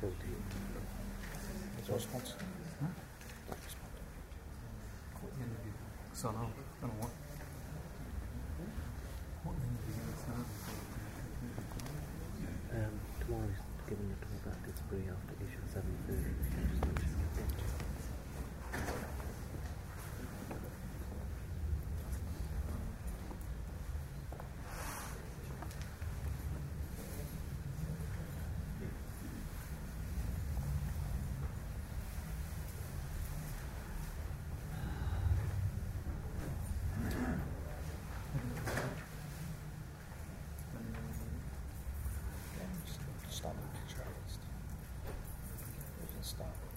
after the can't spoke to you? It's a response. So no, I don't want. What interview is that? Um, tomorrow is giving a talk that it's free after issue 7.30. Just mention it. Just stop the picture at least. We can stop.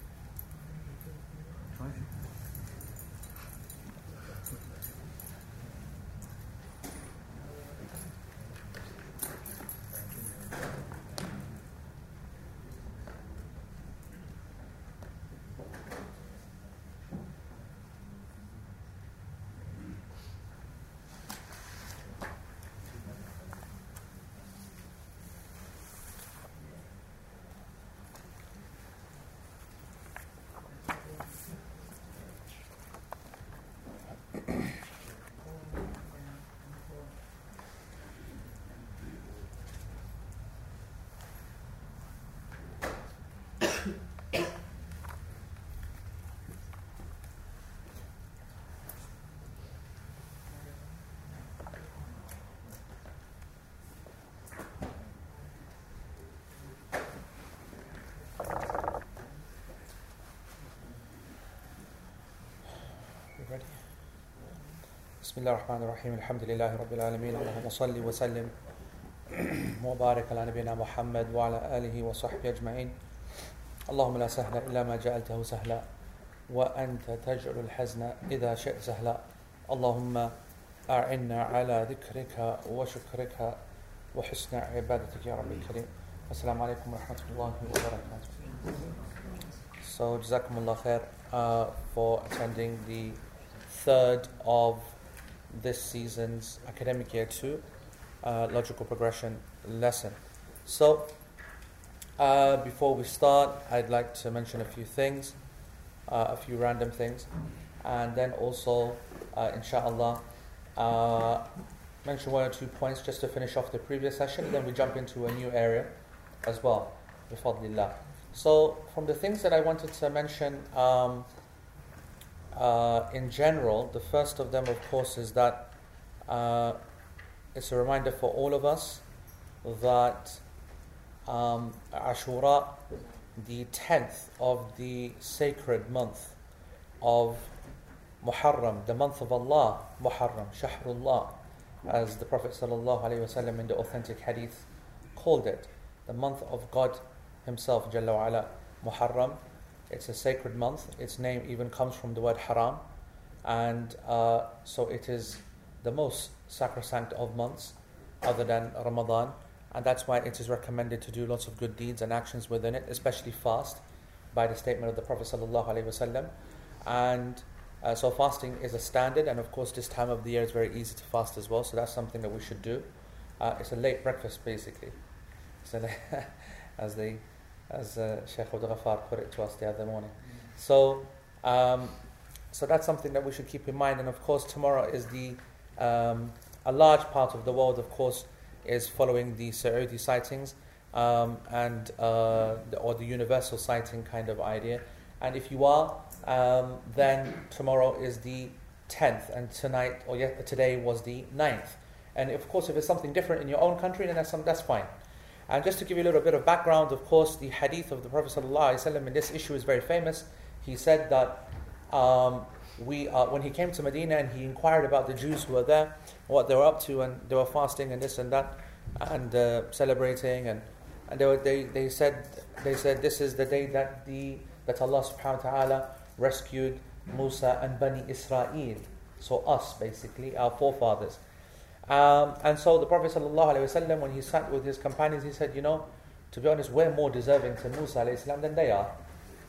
بسم الله الرحمن الرحيم الحمد لله رب العالمين اللهم صل وسلم وبارك على نبينا محمد وعلى آله وصحبه أجمعين اللهم لا سهل إلا ما جعلته سهلا وأنت تجعل الحزن إذا شئت سهلا اللهم أعنا على ذكرك وشكرك وحسن عبادتك يا رب الكريم السلام عليكم ورحمة الله وبركاته So Jazakumullah khair uh, for attending the third of this season's academic year two uh, logical progression lesson. So uh, before we start, I'd like to mention a few things, uh, a few random things, and then also, uh, inshallah, uh, mention one or two points just to finish off the previous session. Then we jump into a new area as well, bifadlillah. So, from the things that I wanted to mention um, uh, in general, the first of them, of course, is that uh, it's a reminder for all of us that um, Ashura, the 10th of the sacred month of Muharram, the month of Allah, Muharram, Shahrullah, as the Prophet ﷺ in the authentic hadith called it, the month of God Himself, Jalla wa ala, Muharram. It's a sacred month. Its name even comes from the word haram, and uh, so it is the most sacrosanct of months, other than Ramadan, and that's why it is recommended to do lots of good deeds and actions within it, especially fast, by the statement of the Prophet wasallam, and uh, so fasting is a standard, and of course this time of the year is very easy to fast as well. So that's something that we should do. Uh, it's a late breakfast basically. So as the as uh, Sheikh Abdul Ghaffar put it to us the other morning. So um, so that's something that we should keep in mind. And of course tomorrow is the um, a large part of the world, of course, is following the Saudi sightings um, and uh, the, or the universal sighting kind of idea. And if you are, um, then tomorrow is the 10th, and tonight or yet today was the 9th. And of course, if it's something different in your own country, then that's, that's fine. And just to give you a little bit of background, of course, the hadith of the Prophet ﷺ in this issue is very famous. He said that um, we, uh, when he came to Medina and he inquired about the Jews who were there, what they were up to, and they were fasting and this and that, and uh, celebrating, and, and they, were, they, they, said, they said this is the day that, the, that Allah subhanahu wa ta'ala rescued Musa and Bani Israel. So us, basically, our forefathers. Um, and so the Prophet ﷺ, when he sat with his companions, he said, you know, to be honest, we're more deserving to Musa السلام, than they are.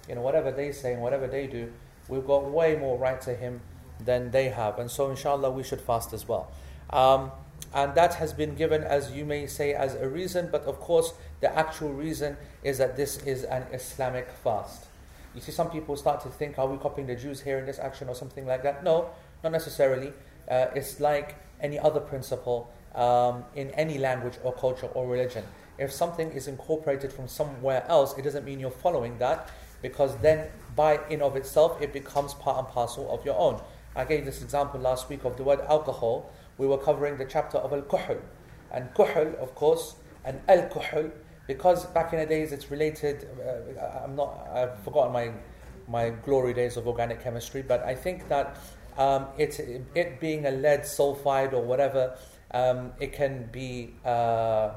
you know, whatever they say and whatever they do, we've got way more right to him than they have. And so, inshallah, we should fast as well. Um, and that has been given, as you may say, as a reason, but of course, the actual reason is that this is an Islamic fast. You see, some people start to think, are we copying the Jews here in this action or something like that? No, not necessarily. Uh, it's like any other principle um, in any language or culture or religion. If something is incorporated from somewhere else, it doesn't mean you're following that, because then by in of itself, it becomes part and parcel of your own. I gave this example last week of the word alcohol. We were covering the chapter of al-kuhl. And kuhl, of course, and al-kuhl, because back in the days it's related, uh, I'm not, I've forgotten my, my glory days of organic chemistry, but I think that um, it, it being a lead sulfide or whatever, um, it can be, uh,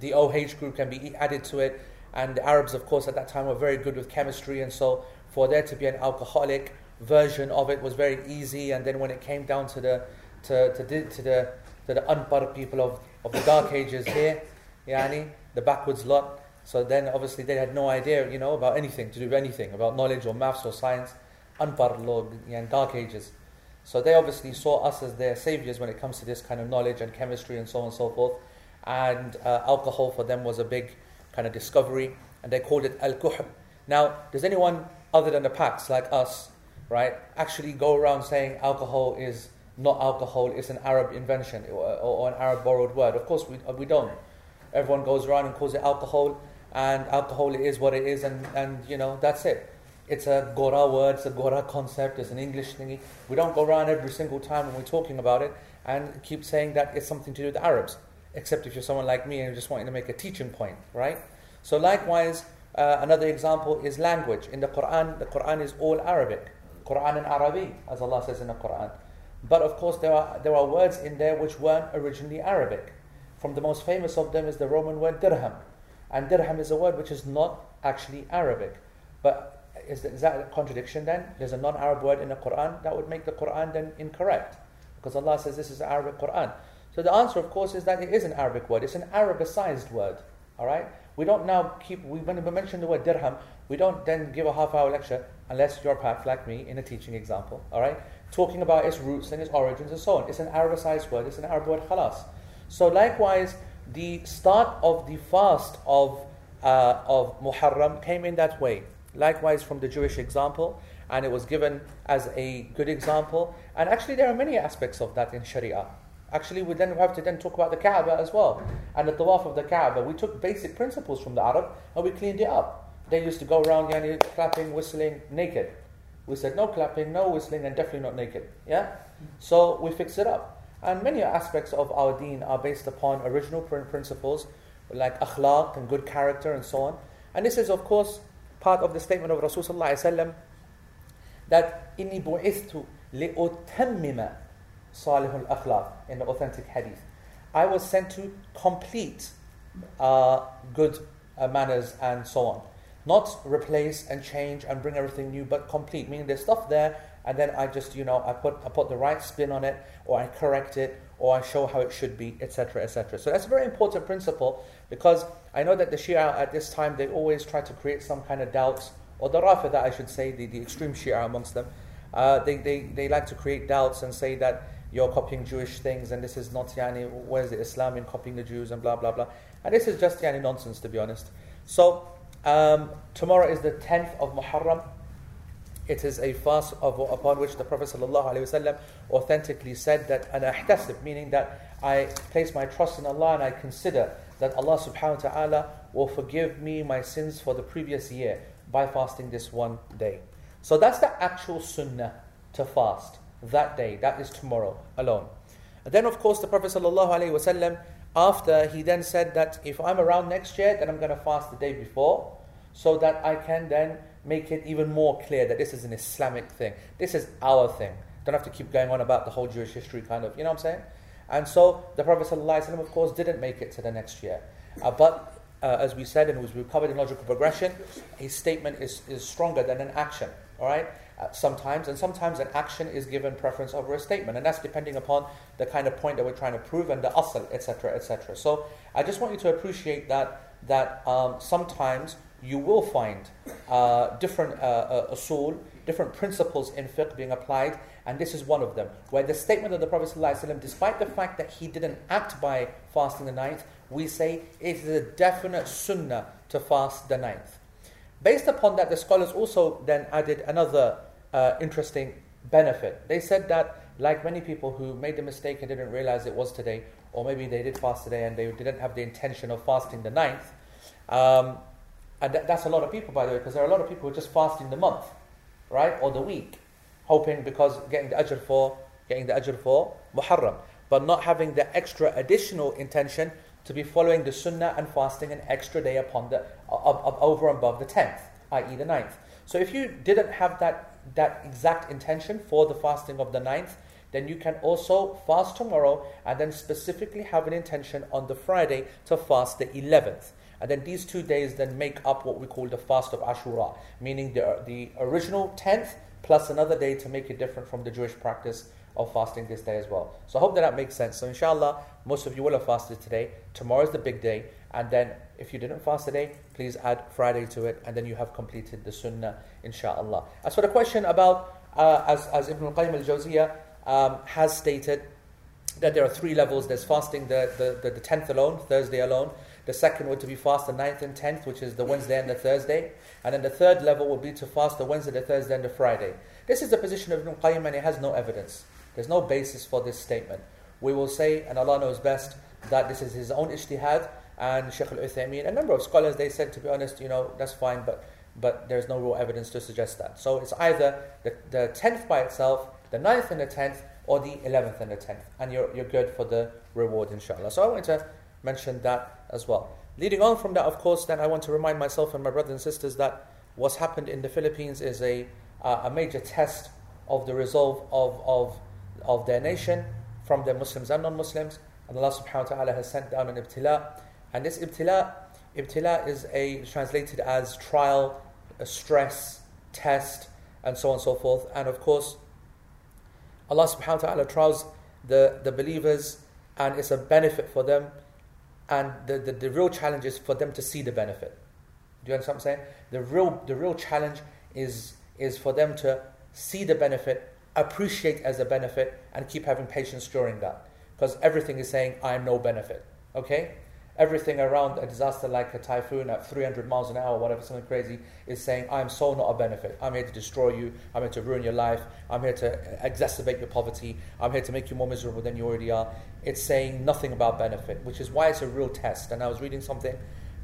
the OH group can be added to it. And the Arabs, of course, at that time were very good with chemistry, and so for there to be an alcoholic version of it was very easy. And then when it came down to the to, to, the, to the to the people of, of the dark ages here, yani, the backwards lot. So then obviously they had no idea, you know, about anything, to do with anything, about knowledge or maths or science, unpar log, yani, dark ages. So they obviously saw us as their saviors when it comes to this kind of knowledge and chemistry and so on and so forth. And uh, alcohol for them was a big kind of discovery, and they called it al-kuhl. Now, does anyone other than the Paks like us, right, actually go around saying alcohol is not alcohol, it's an Arab invention or, or an Arab borrowed word? Of course, we, we don't. Everyone goes around and calls it alcohol, and alcohol is what it is, and, and you know, that's it. It's a Gora word, it's a Gora concept, it's an English thingy. We don't go around every single time when we're talking about it and keep saying that it's something to do with Arabs, except if you're someone like me and you're just wanting to make a teaching point, right? So, likewise, uh, another example is language. In the Quran, the Quran is all Arabic. Quran and Arabi, as Allah says in the Quran. But of course, there are, there are words in there which weren't originally Arabic. From the most famous of them is the Roman word dirham. And dirham is a word which is not actually Arabic. But is, that a contradiction then? There's a non Arab word in the Quran that would make the Quran then incorrect. Because Allah says this is an Arabic Quran. So the answer, of course, is that it is an Arabic word. It's an Arabicized word. All right? We don't now keep, we, when we mention the word dirham, we don't then give a half hour lecture, unless you're packed like me in a teaching example, all right? Talking about its roots and its origins and so on. It's an Arabicized word, it's an Arab word, khalas. So likewise, the start of the fast of, uh, of Muharram came in that way. Likewise from the Jewish example, and it was given as a good example. And actually there are many aspects of that in Sharia. Actually, we then have to then talk about the Kaaba as well. And the tawaf of the Kaaba, we took basic principles from the Arab and we cleaned it up. They used to go around yani, clapping, whistling, naked. We said no clapping, no whistling, and definitely not naked. Yeah? So we fixed it up. And many aspects of our deen are based upon original principles like akhlaq and good character and so on. And this is, of course, part of the statement of Rasulullah that inni bu'ithtu li'utammima salihul akhlaq in the authentic hadith. I was sent to complete uh, good uh, manners and so on. Not replace and change and bring everything new, but complete. Meaning there's stuff there, and then I just, you know, I put I put the right spin on it, or I correct it, or I show how it should be, etc., etc. So that's a very important principle because I know that the Shia at this time they always try to create some kind of doubts, or the Rafida, I should say, the, the extreme Shia amongst them. Uh, they, they, they like to create doubts and say that you're copying Jewish things and this is not yani, where's the Islam in copying the Jews and blah blah blah. And this is just yani nonsense to be honest. So um, tomorrow is the 10th of Muharram. It is a fast of, upon which the Prophet ﷺ authentically said that an ahtasib, meaning that I place my trust in Allah and I consider that Allah subhanahu wa ta'ala will forgive me my sins for the previous year by fasting this one day. So that's the actual sunnah to fast that day. That is tomorrow alone. And then, of course, the Prophet ﷺ, after he then said that if I'm around next year, then I'm going to fast the day before, so that I can then make it even more clear that this is an Islamic thing. This is our thing. Don't have to keep going on about the whole Jewish history kind of, you know what I'm saying? And so the Prophet ﷺ, of course, didn't make it to the next year. Uh, but uh, as we said and as we covered in logical progression, his statement is, is stronger than an action. All right? Uh, sometimes, and sometimes an action is given preference over a statement, and that's depending upon the kind of point that we're trying to prove and the asl, etc., etc. So I just want you to appreciate that that um, sometimes you will find uh, different uh, uh, different principles in fiqh being applied, and this is one of them. Where the statement of the Prophet, ﷺ, despite the fact that he didn't act by fasting the ninth, we say it is a definite sunnah to fast the ninth. Based upon that, the scholars also then added another uh, interesting benefit. They said that, like many people who made the mistake and didn't realize it was today, or maybe they did fast today and they didn't have the intention of fasting the ninth, um, and that, that's a lot of people, by the way, because there are a lot of people who are just fasting the month, right, or the week, hoping because getting the ajr for getting the ajr for Muharram, but not having the extra additional intention to be following the sunnah and fasting an extra day upon the of, over and above the tenth, i.e. the ninth. So if you didn't have that that exact intention for the fasting of the ninth, then you can also fast tomorrow and then specifically have an intention on the Friday to fast the 11th. And then these two days then make up what we call the fast of Ashura, meaning the, the original 10th plus another day to make it different from the Jewish practice of fasting this day as well. So I hope that that makes sense. So inshallah, most of you will have fasted today. Tomorrow is the big day. And then if you didn't fast today, please add Friday to it. And then you have completed the sunnah, inshallah. As for the question about, uh, as, as Ibn al-Qayyim al-Jawziyah um, has stated, that there are three levels. There's fasting the, the, the, the 10th alone, Thursday alone. The second would to be fast the 9th and 10th, which is the Wednesday and the Thursday. And then the third level would be to fast the Wednesday, the Thursday, and the Friday. This is the position of Ibn Qayyim and it has no evidence. There's no basis for this statement. We will say, and Allah knows best, that this is his own ijtihad, and Shaykh al-Uthaymeen, a number of scholars, they said, to be honest, you know, that's fine, but, but there's no real evidence to suggest that. So it's either the, the 10th by itself, the 9th and the 10th, or the 11th and the 10th, and you're, you're good for the reward, inshallah. So I want to mention that as well. Leading on from that, of course, then I want to remind myself and my brothers and sisters that what's happened in the Philippines is a, uh, a major test of the resolve of, of, of their nation from their Muslims and non Muslims. And Allah subhanahu wa ta'ala has sent down an ibtila. And this ibtila, ibtila is a translated as trial, stress, test, and so on and so forth. And of course, Allah subhanahu wa ta'ala trials the, the believers and it's a benefit for them. And the, the, the real challenge is for them to see the benefit. Do you understand what I'm saying? The real, the real challenge is, is for them to see the benefit, appreciate as a benefit, and keep having patience during that. Because everything is saying, I am no benefit. Okay? Everything around a disaster like a typhoon at 300 miles an hour, whatever, something crazy, is saying, I am so not a benefit. I'm here to destroy you. I'm here to ruin your life. I'm here to exacerbate your poverty. I'm here to make you more miserable than you already are. It's saying nothing about benefit, which is why it's a real test. And I was reading something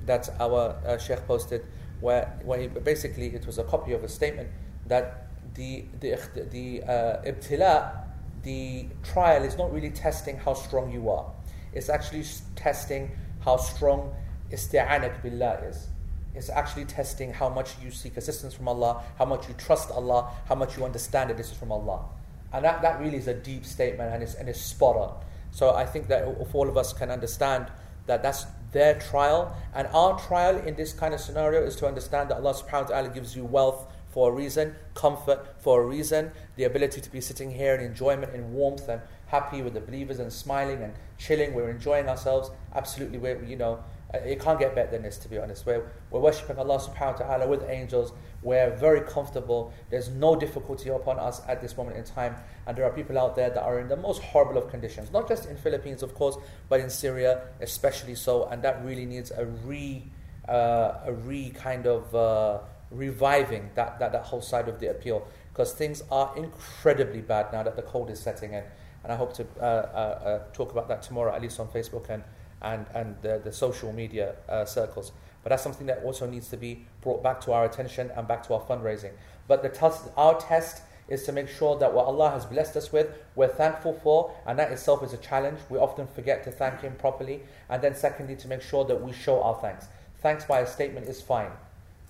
that our uh, Sheikh posted, where, where he, basically it was a copy of a statement that the, the, the uh, ibtila, the trial, is not really testing how strong you are. It's actually testing how strong isti'anak billah is. It's actually testing how much you seek assistance from Allah, how much you trust Allah, how much you understand that this is from Allah. And that, that really is a deep statement and it's, and it's spot on. So I think that if all of us can understand that that's their trial, and our trial in this kind of scenario is to understand that Allah subhanahu wa ta'ala gives you wealth for a reason, comfort for a reason, the ability to be sitting here in enjoyment and warmth and happy with the believers and smiling and chilling. We're enjoying ourselves. Absolutely, we're, you know, uh, it can't get better than this, to be honest. We're, we're worshipping Allah subhanahu wa ta'ala with angels. We're very comfortable. There's no difficulty upon us at this moment in time. And there are people out there that are in the most horrible of conditions, not just in Philippines, of course, but in Syria, especially so. And that really needs a re, uh, a re kind of uh, reviving that, that, that whole side of the appeal. Because things are incredibly bad now that the cold is setting in and I hope to uh, uh, uh, talk about that tomorrow, at least on Facebook and and and the, the social media uh, circles. But that's something that also needs to be brought back to our attention and back to our fundraising. But the test, our test is to make sure that what Allah has blessed us with, we're thankful for, and that itself is a challenge. We often forget to thank Him properly. And then, secondly, to make sure that we show our thanks. Thanks by a statement is fine.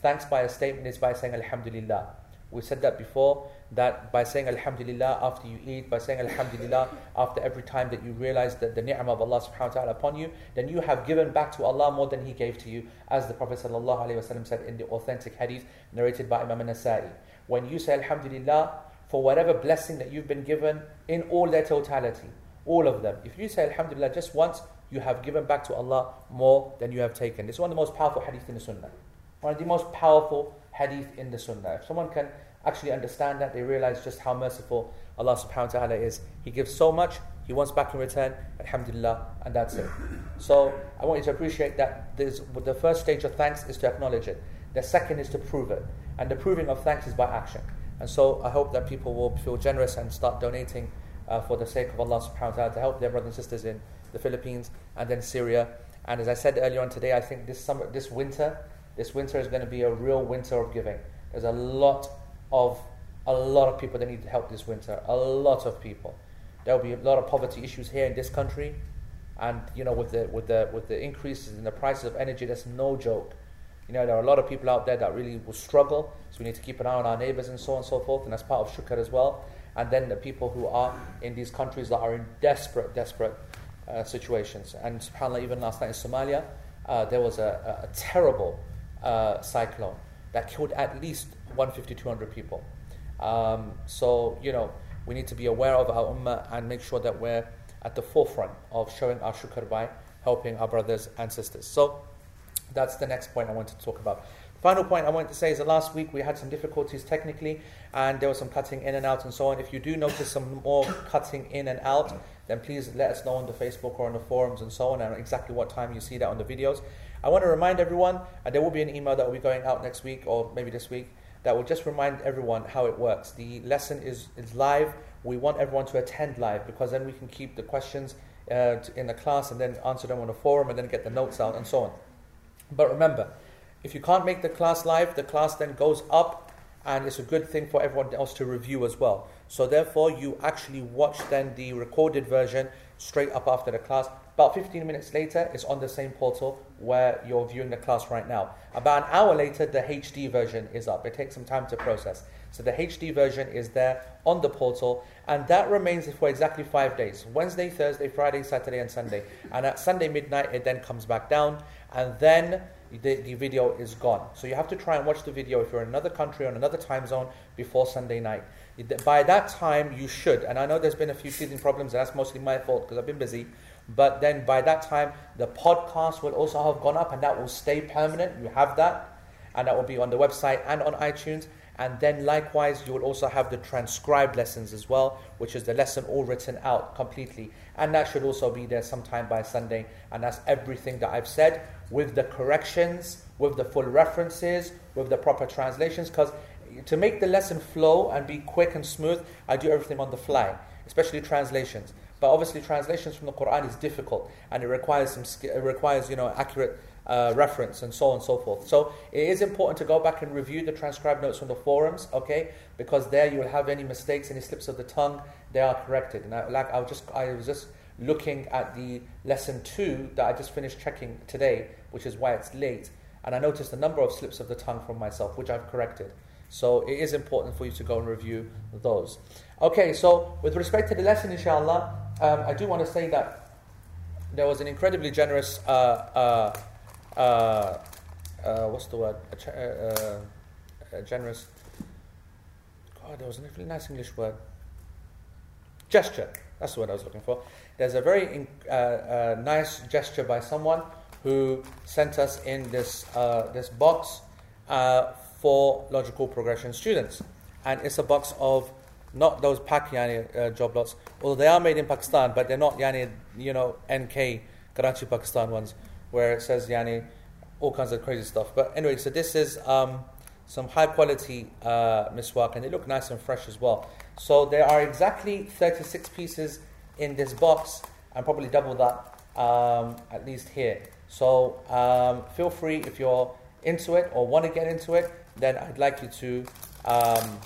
Thanks by a statement is by saying Alhamdulillah. We said that before that by saying Alhamdulillah after you eat, by saying Alhamdulillah after every time that you realize that the ni'mah of Allah subhanahu wa ta'ala upon you, then you have given back to Allah more than He gave to you, as the Prophet said in the authentic hadith narrated by Imam Nasa'i. When you say Alhamdulillah for whatever blessing that you've been given in all their totality, all of them, if you say Alhamdulillah just once, you have given back to Allah more than you have taken. This is one of the most powerful hadith in the Sunnah. One of the most powerful hadith in the Sunnah. If someone can actually understand that, they realize just how merciful Allah subhanahu wa ta'ala is. He gives so much, He wants back in return, Alhamdulillah, and that's it. So I want you to appreciate that there's, the first stage of thanks is to acknowledge it. The second is to prove it. And the proving of thanks is by action. And so I hope that people will feel generous and start donating uh, for the sake of Allah subhanahu wa ta'ala to help their brothers and sisters in the Philippines and then Syria. And as I said earlier on today, I think this summer, this winter, this winter is going to be a real winter of giving. There's a lot of a lot of people that need help this winter. A lot of people. There will be a lot of poverty issues here in this country, and you know with the with the with the increases in the prices of energy, that's no joke. You know there are a lot of people out there that really will struggle, so we need to keep an eye on our neighbors and so on and so forth, and that's part of shukr as well. And then the people who are in these countries that are in desperate, desperate uh, situations. And subhanAllah, even last night in Somalia, uh, there was a, a, a terrible uh, cyclone that killed at least 150, 200 people. Um, so, you know, we need to be aware of our ummah and make sure that we're at the forefront of showing our shukr by helping our brothers and sisters. So, that's the next point I wanted to talk about. Final point I wanted to say is that last week we had some difficulties technically and there was some cutting in and out and so on. If you do notice some more cutting in and out, then please let us know on the Facebook or on the forums and so on and exactly what time you see that on the videos. I want to remind everyone, and there will be an email that will be going out next week or maybe this week, that will just remind everyone how it works. The lesson is, is live. We want everyone to attend live because then we can keep the questions uh, in the class and then answer them on the forum and then get the notes out and so on. But remember, if you can't make the class live, the class then goes up and it's a good thing for everyone else to review as well. So therefore, you actually watch then the recorded version straight up after the class. About 15 minutes later, it's on the same portal where you're viewing the class right now. About an hour later, the HD version is up. It takes some time to process. So the HD version is there on the portal, and that remains for exactly five days Wednesday, Thursday, Friday, Saturday, and Sunday. And at Sunday midnight, it then comes back down, and then the, the video is gone. So you have to try and watch the video if you're in another country or another time zone before Sunday night. By that time, you should, and I know there's been a few teething problems, and that's mostly my fault because I've been busy. But then by that time, the podcast will also have gone up, and that will stay permanent. You have that, and that will be on the website and on iTunes. And then likewise, you will also have the transcribed lessons as well, which is the lesson all written out completely. And that should also be there sometime by Sunday. And that's everything that I've said with the corrections, with the full references, with the proper translations. Because to make the lesson flow and be quick and smooth, I do everything on the fly, especially translations. But obviously, translations from the Quran is difficult, and it requires some. It requires you know accurate uh, reference and so on and so forth. So it is important to go back and review the transcribed notes from the forums, okay? Because there you will have any mistakes, any slips of the tongue, they are corrected. And I, like I was just, I was just looking at the lesson two that I just finished checking today, which is why it's late, and I noticed a number of slips of the tongue from myself, which I've corrected. So it is important for you to go and review those. Okay, so with respect to the lesson, inshallah, um, I do want to say that there was an incredibly generous, uh, uh, uh, uh what's the word? A, uh, generous. God, there was a really nice English word. Gesture. That's the word I was looking for. There's a very nice gesture by someone who sent us in this this box for logical progression students. And it's a box of not those Pak yani, uh, job lots, although they are made in Pakistan, but they're not yani, you know, NK, Karachi, Pakistan ones, where it says yani, all kinds of crazy stuff. But anyway, so this is um, some high quality uh, miswak, and they look nice and fresh as well. So there are exactly 36 pieces in this box, and probably double that um, at least here. So um, feel free if you're into it or want to get into it, then I'd like you to um,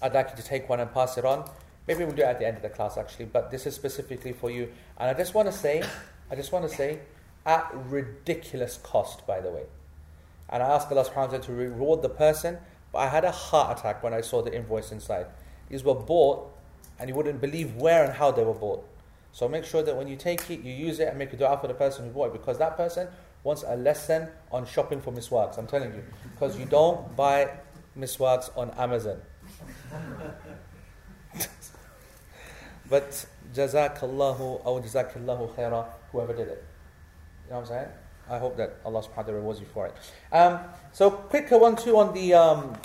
I'd like you to take one and pass it on. Maybe we'll do it at the end of the class actually, but this is specifically for you. And I just want to say, I just want to say, at ridiculous cost, by the way. And I ask Allah subhanahu wa ta'ala to reward the person, but I had a heart attack when I saw the invoice inside. These were bought, and you wouldn't believe where and how they were bought. So make sure that when you take it, you use it and make a dua for the person who bought it, because that person wants a lesson on shopping for miswaks. I'm telling you. Because you don't buy miswaks on Amazon. But jazakallahu or jazakallahu khaira, whoever did it. You know what I'm saying? I hope that Allah subhanahu wa ta'ala rewards you for it. Um, so, quick one, two on the um,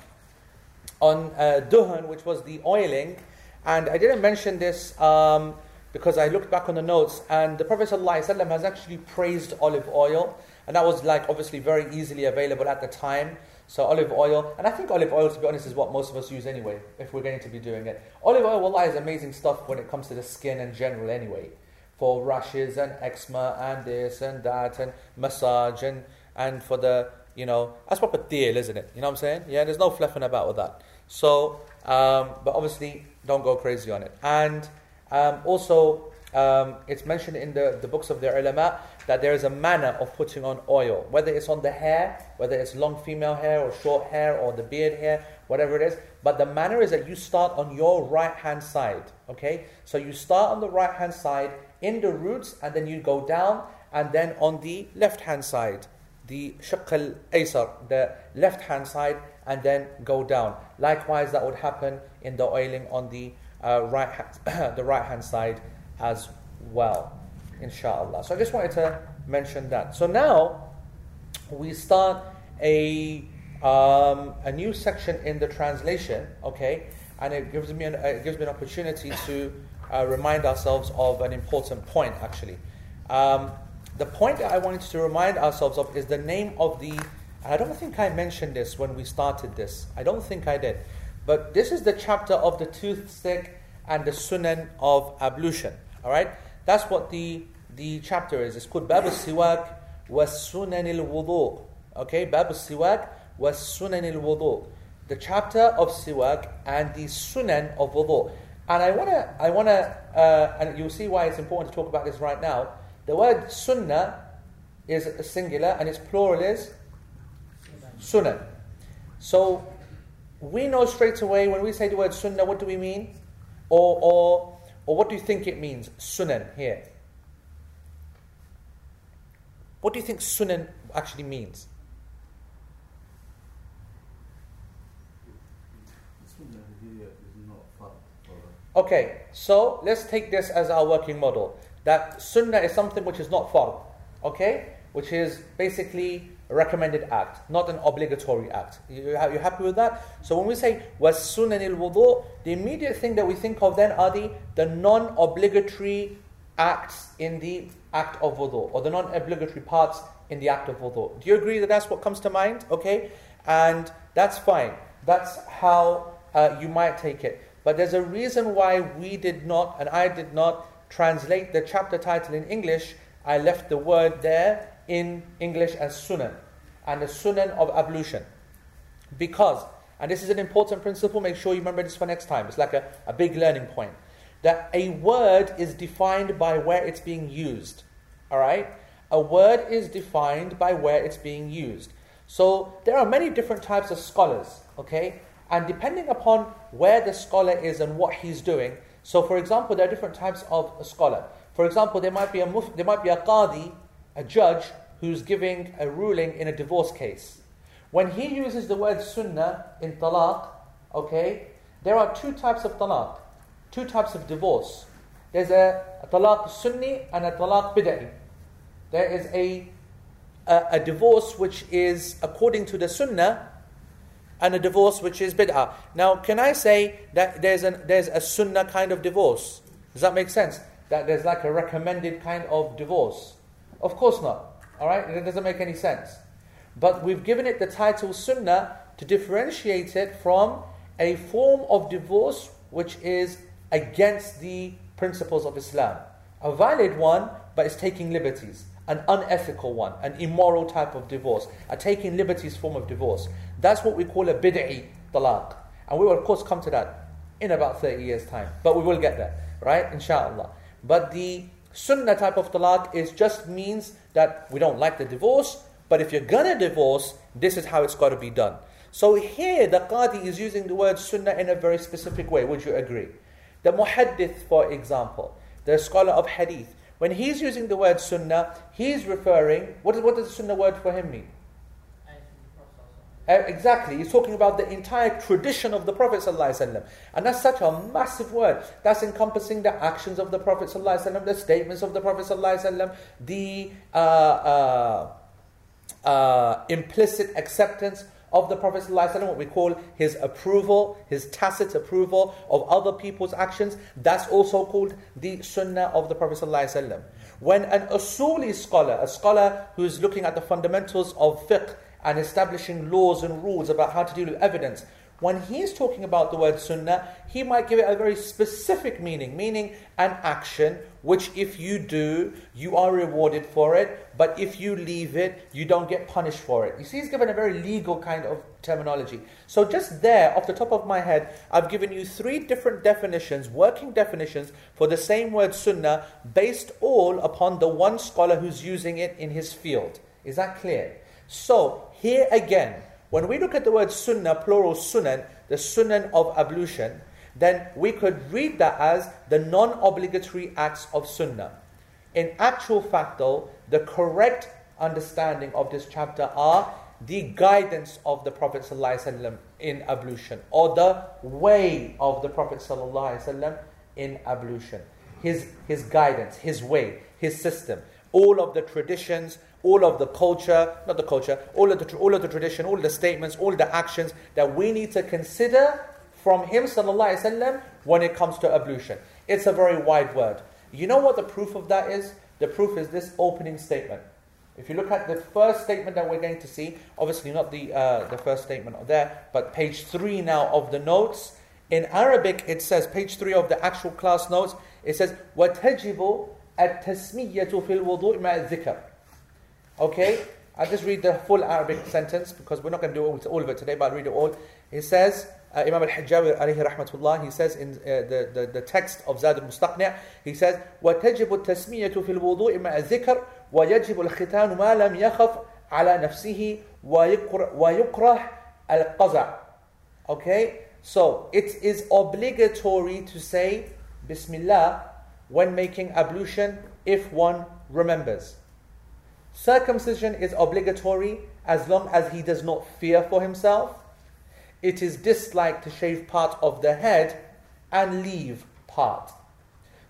on uh, duhan, which was the oiling. And I didn't mention this um, because I looked back on the notes, and the Prophet ﷺ has actually praised olive oil, and that was like obviously very easily available at the time. So olive oil, and I think olive oil, to be honest, is what most of us use anyway, if we're going to be doing it. Olive oil, wallah, is amazing stuff when it comes to the skin in general anyway. For rashes and eczema and this and that and massage and, and for the, you know, that's proper deal, isn't it? You know what I'm saying? Yeah, there's no fluffing about with that. So, um, but obviously, don't go crazy on it. And um, also, um, it's mentioned in the, the books of the ulama that there is a manner of putting on oil, whether it's on the hair, whether it's long female hair or short hair or the beard hair, whatever it is. But the manner is that you start on your right hand side. Okay? So you start on the right hand side in the roots and then you go down and then on the left hand side, the shaq al aysar, the left hand side, and then go down. Likewise, that would happen in the oiling on the uh, right hand, the right hand side as well, inshallah. So I just wanted to mention that. So now we start a um, a new section in the translation, okay, and it gives me an, it gives me an opportunity to uh, remind ourselves of an important point, actually. Um, the point that I wanted to remind ourselves of is the name of the. I don't think I mentioned this when we started this. I don't think I did. But this is the chapter of the toothstick and the sunan of ablution. All right? That's what the, the chapter is. It's called Bab al-Siwak wa sunan al-wudu. Okay? Bab al-Siwak wa sunan al-wudu. The chapter of Siwak and the sunan of wudu. And I want to, I want to, uh, and you'll see why it's important to talk about this right now. The word sunnah is singular and its plural is sunan. So we know straight away when we say the word sunnah, what do we mean? Or, or, or what do you think it means, sunan, here? What do you think sunan actually means? Okay, so let's take this as our working model. That sunnah is something which is not fard, okay? Which is basically a recommended act, not an obligatory act. You, you happy with that? So when we say was sunnah sunanil wudu, the immediate thing that we think of then are the, the non-obligatory acts in the act of wudu, or the non-obligatory parts in the act of wudu. Do you agree that that's what comes to mind? Okay, and that's fine. That's how uh, you might take it. But there's a reason why we did not, and I did not, translate the chapter title in English. I left the word there in English as sunan, and the sunan of ablution. Because, and this is an important principle, make sure you remember this for next time. It's like a, a big learning point. That a word is defined by where it's being used. Alright? A word is defined by where it's being used. So there are many different types of scholars, okay? And depending upon where the scholar is and what he's doing, so for example, there are different types of a scholar. For example, there might be a muf- there might be a qadi, a judge who's giving a ruling in a divorce case. When he uses the word sunnah in talaq, okay, there are two types of talaq, two types of divorce. There's a, a talaq sunni and a talaq bid'i. There is a, a, a divorce which is according to the sunnah and a divorce which is bid'ah. Now, can I say that there's, an, there's a sunnah kind of divorce? Does that make sense? That there's like a recommended kind of divorce? Of course not. All right? It doesn't make any sense. But we've given it the title sunnah to differentiate it from a form of divorce which is against the principles of Islam. A valid one, but it's taking liberties an unethical one, an immoral type of divorce, a taking liberties form of divorce. That's what we call a bid'i talaq. And we will, of course, come to that in about 30 years' time. But we will get there, right? Inshallah. But the sunnah type of talaq is just means that we don't like the divorce, but if you're gonna divorce, this is how it's got to be done. So here, the qadi is using the word sunnah in a very specific way. Would you agree? The muhaddith, for example, the scholar of hadith, when he's using the word sunnah, he's referring, what, is, what does the sunnah word for him mean? Uh, exactly, he's talking about the entire tradition of the Prophet ﷺ. And that's such a massive word. That's encompassing the actions of the Prophet ﷺ, the statements of the Prophet ﷺ, the, uh, uh, uh, implicit acceptance of the Prophet ﷺ, what we call his approval, his tacit approval of other people's actions. That's also called the Sunnah of the Prophet ﷺ. When an Usuli scholar, a scholar who is looking at the fundamentals of fiqh and establishing laws and rules about how to deal with evidence, when he's talking about the word sunnah, he might give it a very specific meaning, meaning an action which if you do, you are rewarded for it, but if you leave it, you don't get punished for it. You see, he's given a very legal kind of terminology. So, just there, off the top of my head, I've given you three different definitions, working definitions, for the same word sunnah, based all upon the one scholar who's using it in his field. Is that clear? So, here again, when we look at the word sunnah, plural sunan, the sunan of ablution, then we could read that as the non obligatory acts of sunnah. In actual fact, though, the correct understanding of this chapter are the guidance of the Prophet ﷺ in ablution, or the way of the Prophet ﷺ in ablution. His, his guidance, his way, his system, all of the traditions, all of the culture, not the culture, all of the, all of the tradition, all of the statements, all of the actions that we need to consider from him وسلم, when it comes to ablution. It's a very wide word. You know what the proof of that is? The proof is this opening statement. If you look at the first statement that we're going to see, obviously not the, uh, the first statement there, but page three now of the notes. In Arabic, it says, page three of the actual class notes, it says, وَتَجِبُ التَّسْمِيَّةُ فِي الْوُضُوءِ مَعَ الذِّكْرِ Okay? I'll just read the full Arabic sentence because we're not going to do all, all of it today, but I'll read it all. He says, uh, Imam al-Hajjawi alayhi rahmatullah, he says in uh, the, the, the text of Zad al-Mustaqni' he says, وَتَجِبُ التَّسْمِيَةُ فِي الْوُضُوءِ مَعَ الذِّكْرِ وَيَجِبُ الْخِتَانُ مَا لَمْ يَخَفْ عَلَى نَفْسِهِ وَيُكْرَهْ الْقَزَعِ Okay? So, it is obligatory to say Bismillah when making ablution if one remembers. Circumcision is obligatory as long as he does not fear for himself. It is disliked to shave part of the head and leave part.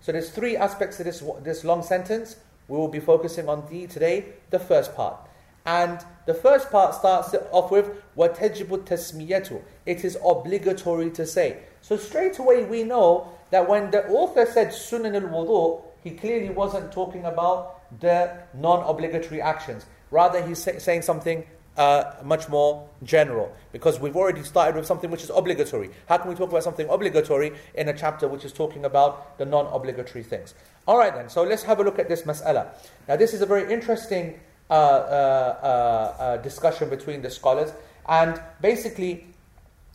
So there's three aspects to this, this long sentence. We will be focusing on the, today the first part. And the first part starts off with وَتَجِبُ التَّسْمِيَةُ It is obligatory to say. So straight away we know that when the author said Sunan al-Wudu, he clearly wasn't talking about the non obligatory actions. Rather, he's say, saying something uh, much more general because we've already started with something which is obligatory. How can we talk about something obligatory in a chapter which is talking about the non obligatory things? All right, then, so let's have a look at this mas'ala. Now, this is a very interesting uh, uh, uh, uh discussion between the scholars, and basically,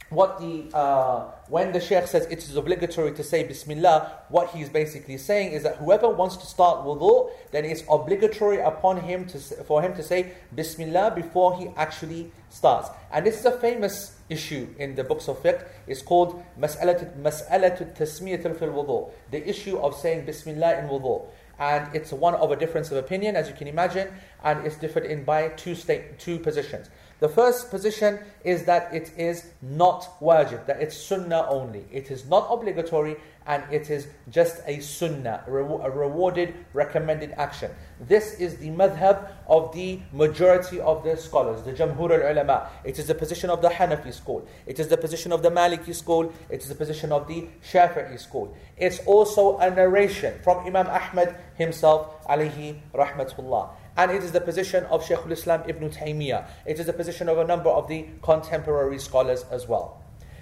what the uh, when the sheikh says it is obligatory to say bismillah what he's basically saying is that whoever wants to start wudu then it's obligatory upon him to for him to say bismillah before he actually starts. And this is a famous issue in the books of fiqh. It's called mas'alat mas'alat tasmiyat fil wudu. The issue of saying bismillah in wudu. And it's one of a difference of opinion as you can imagine and it's differed in by two state two positions the first position is that it is not wajib, that it's sunnah only. It is not obligatory and it is just a sunnah, a rewarded, recommended action. This is the madhab of the majority of the scholars, the Jamhur al ulama. It is the position of the Hanafi school. It is the position of the Maliki school. It is the position of the Shafi'i school. It's also a narration from Imam Ahmad himself, alayhi rahmatullah and it is the position of Shaykh al-Islam Ibn Taymiyyah. It is the position of a number of the contemporary scholars as well.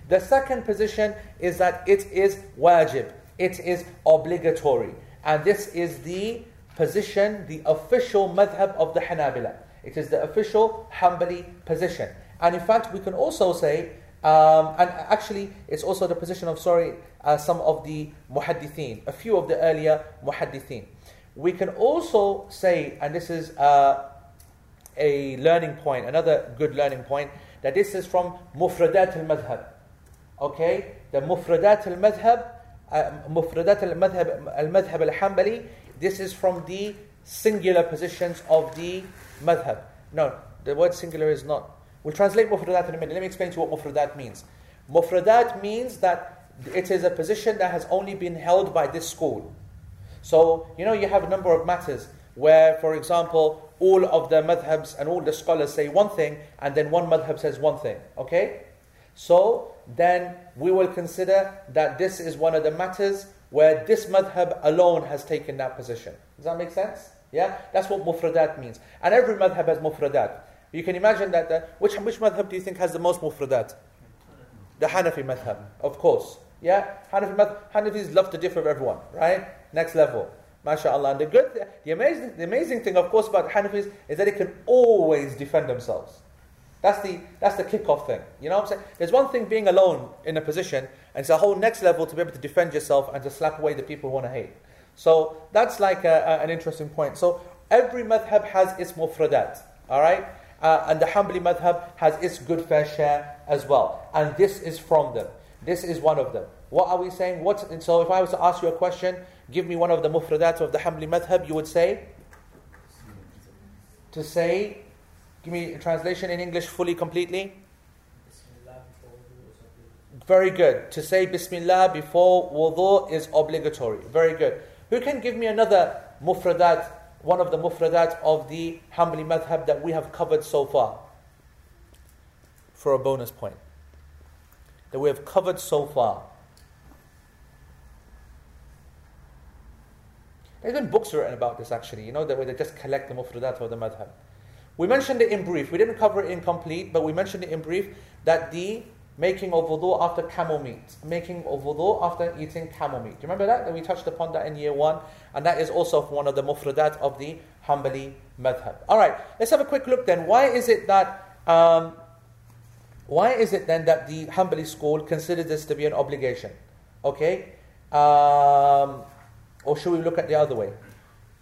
The second position is that it is wajib, it is obligatory. And this is the position, the official madhab of the Hanabila. It is the official Hanbali position. And in fact, we can also say, um, and actually, it's also the position of, sorry, uh, some of the muhaddithin, a few of the earlier muhaddithin. We can also say, and this is uh, a learning point, another good learning point, that this is from Mufradat al Madhab. Okay? The Mufradat al Madhab, uh, Mufradat al Madhab al Madhab al Hanbali, this is from the singular positions of the Madhab. No, the word singular is not. We'll translate Mufradat in a minute. Let me explain to you what Mufradat means. Mufradat means that it is a position that has only been held by this school. So, you know, you have a number of matters where, for example, all of the madhabs and all the scholars say one thing, and then one madhab says one thing. Okay? So then we will consider that this is one of the matters where this madhab alone has taken that position. Does that make sense? Yeah? That's what mufradat means. And every madhab has mufradat. You can imagine that the, which, which madhab do you think has the most mufradat? The Hanafi madhab, of course. Yeah? Hanafi madhab, Hanafis love to differ with everyone, right? Next level. MashaAllah. And the good, the amazing, the amazing thing, of course, about Hanafis is that they can always defend themselves. That's the that's the kickoff thing. You know what I'm saying? There's one thing being alone in a position, and it's a whole next level to be able to defend yourself and to slap away the people who want to hate. So that's like a, a, an interesting point. So every madhab has its mufradat. All right, uh, and the Hanbali madhab has its good fair share as well. And this is from them. This is one of them. What are we saying? What? So if I was to ask you a question, give me one of the mufradat of the Hanbali madhab, you would say to say Give me a translation in English fully, completely. Very good. To say Bismillah before wudu is obligatory. Very good. Who can give me another mufradat, one of the mufradat of the Hanbali madhab that we have covered so far? For a bonus point. That we have covered so far. There's been books written about this actually, you know, that way they just collect the mufradat of the madhab. We mentioned it in brief. We didn't cover it in complete, but we mentioned it in brief that the making of wudu after camel meat, making of wudu after eating camel meat. Do you remember that? That we touched upon that in year one, and that is also one of the mufradat of the Hanbali madhab. All right, let's have a quick look then. Why is it that um, why is it then that the Hanbali school considers this to be an obligation? Okay, um, or should we look at the other way?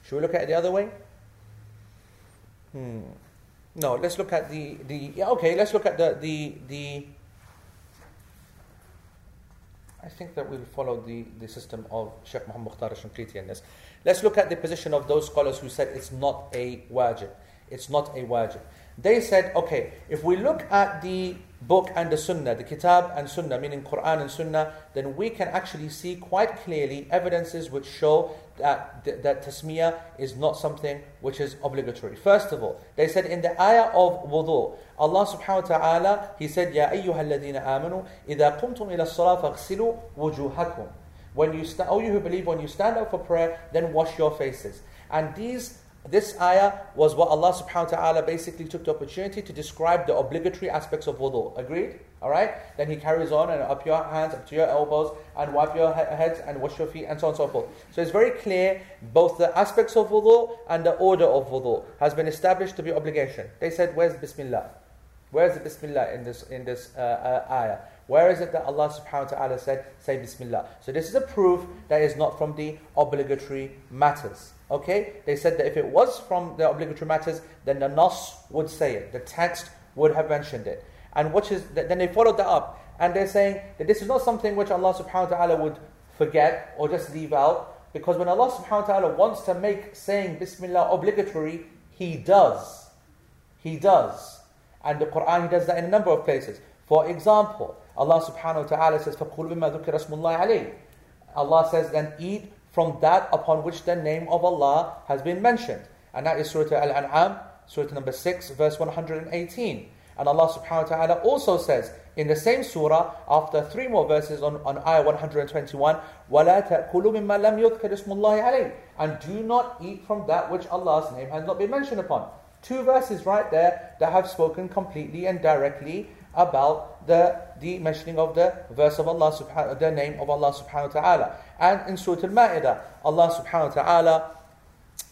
Should we look at it the other way? Hmm. No, let's look at the, the yeah, okay, let's look at the, the, the I think that we'll follow the, the system of Sheikh Muhammad Mukhtar Shanqiti in this. Let's look at the position of those scholars who said it's not a wajib. It's not a wajib. They said, okay, if we look at the book and the sunnah, the kitab and sunnah, meaning Quran and sunnah, then we can actually see quite clearly evidences which show that, that tasmiyah is not something which is obligatory. First of all, they said in the ayah of wudu, Allah subhanahu wa ta'ala, He said, Ya ayyuha alladhina amanu, إِذَا قُمْتُمْ إِلَى الصَّلَاةِ فَاغْسِلُوا وُجُوهَكُمْ When you sta- oh you who believe, when you stand up for prayer, then wash your faces. And these this ayah was what Allah subhanahu wa ta'ala basically took the opportunity to describe the obligatory aspects of wudu. Agreed? Alright? Then he carries on and up your hands, up to your elbows, and wipe your heads and wash your feet, and so on and so forth. So it's very clear both the aspects of wudu and the order of wudu has been established to be obligation. They said, Where's Bismillah? Where's the Bismillah in this, in this uh, uh, ayah? Where is it that Allah subhanahu wa ta'ala said, say Bismillah? So this is a proof that is not from the obligatory matters. Okay? They said that if it was from the obligatory matters, then the Nas would say it. The text would have mentioned it. And which is, then they followed that up. And they're saying that this is not something which Allah subhanahu wa ta'ala would forget or just leave out. Because when Allah subhanahu wa ta'ala wants to make saying Bismillah obligatory, He does. He does. And the Quran, He does that in a number of places. For example, Allah subhanahu wa ta'ala says, فَقُلْ بِمَا ذُكِرَ اسْمُ اللَّهِ عَلَيْهِ Allah says, then eat from that upon which the name of Allah has been mentioned. And that is Surah Al-An'am, Surah number 6, verse 118. And Allah subhanahu wa ta'ala also says in the same surah, after three more verses on, on ayah 121, وَلَا تَأْكُلُوا مِمَّا لَمْ يُذْكَرِ اسْمُ اللَّهِ عَلَيْهِ And do not eat from that which Allah's name has not been mentioned upon. Two verses right there that have spoken completely and directly about the, the mentioning of the verse of Allah subhanahu the name of Allah subhanahu wa ta'ala. And in Surah Al-Ma'idah, Allah subhanahu wa ta'ala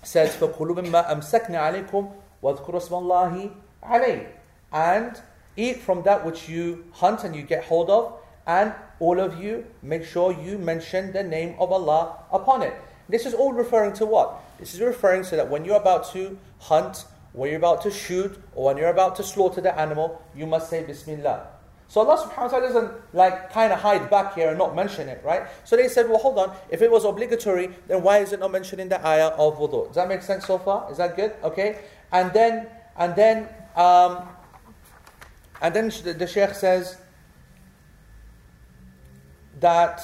says, فَقُلُوا مِمَّا أَمْسَكْنَا عَلَيْكُمْ وَاذْكُرُوا اسْمَ اللَّهِ عَلَيْهِ And eat from that which you hunt and you get hold of, and all of you make sure you mention the name of Allah upon it. This is all referring to what? This is referring to that when you're about to hunt when you're about to shoot or when you're about to slaughter the animal, you must say Bismillah. So Allah subhanahu wa ta'ala doesn't like kind of hide back here and not mention it, right? So they said, well, hold on, if it was obligatory, then why is it not mentioned in the ayah of wudu? Does that make sense so far? Is that good? Okay. And then, and then, um, and then the, the Sheikh says that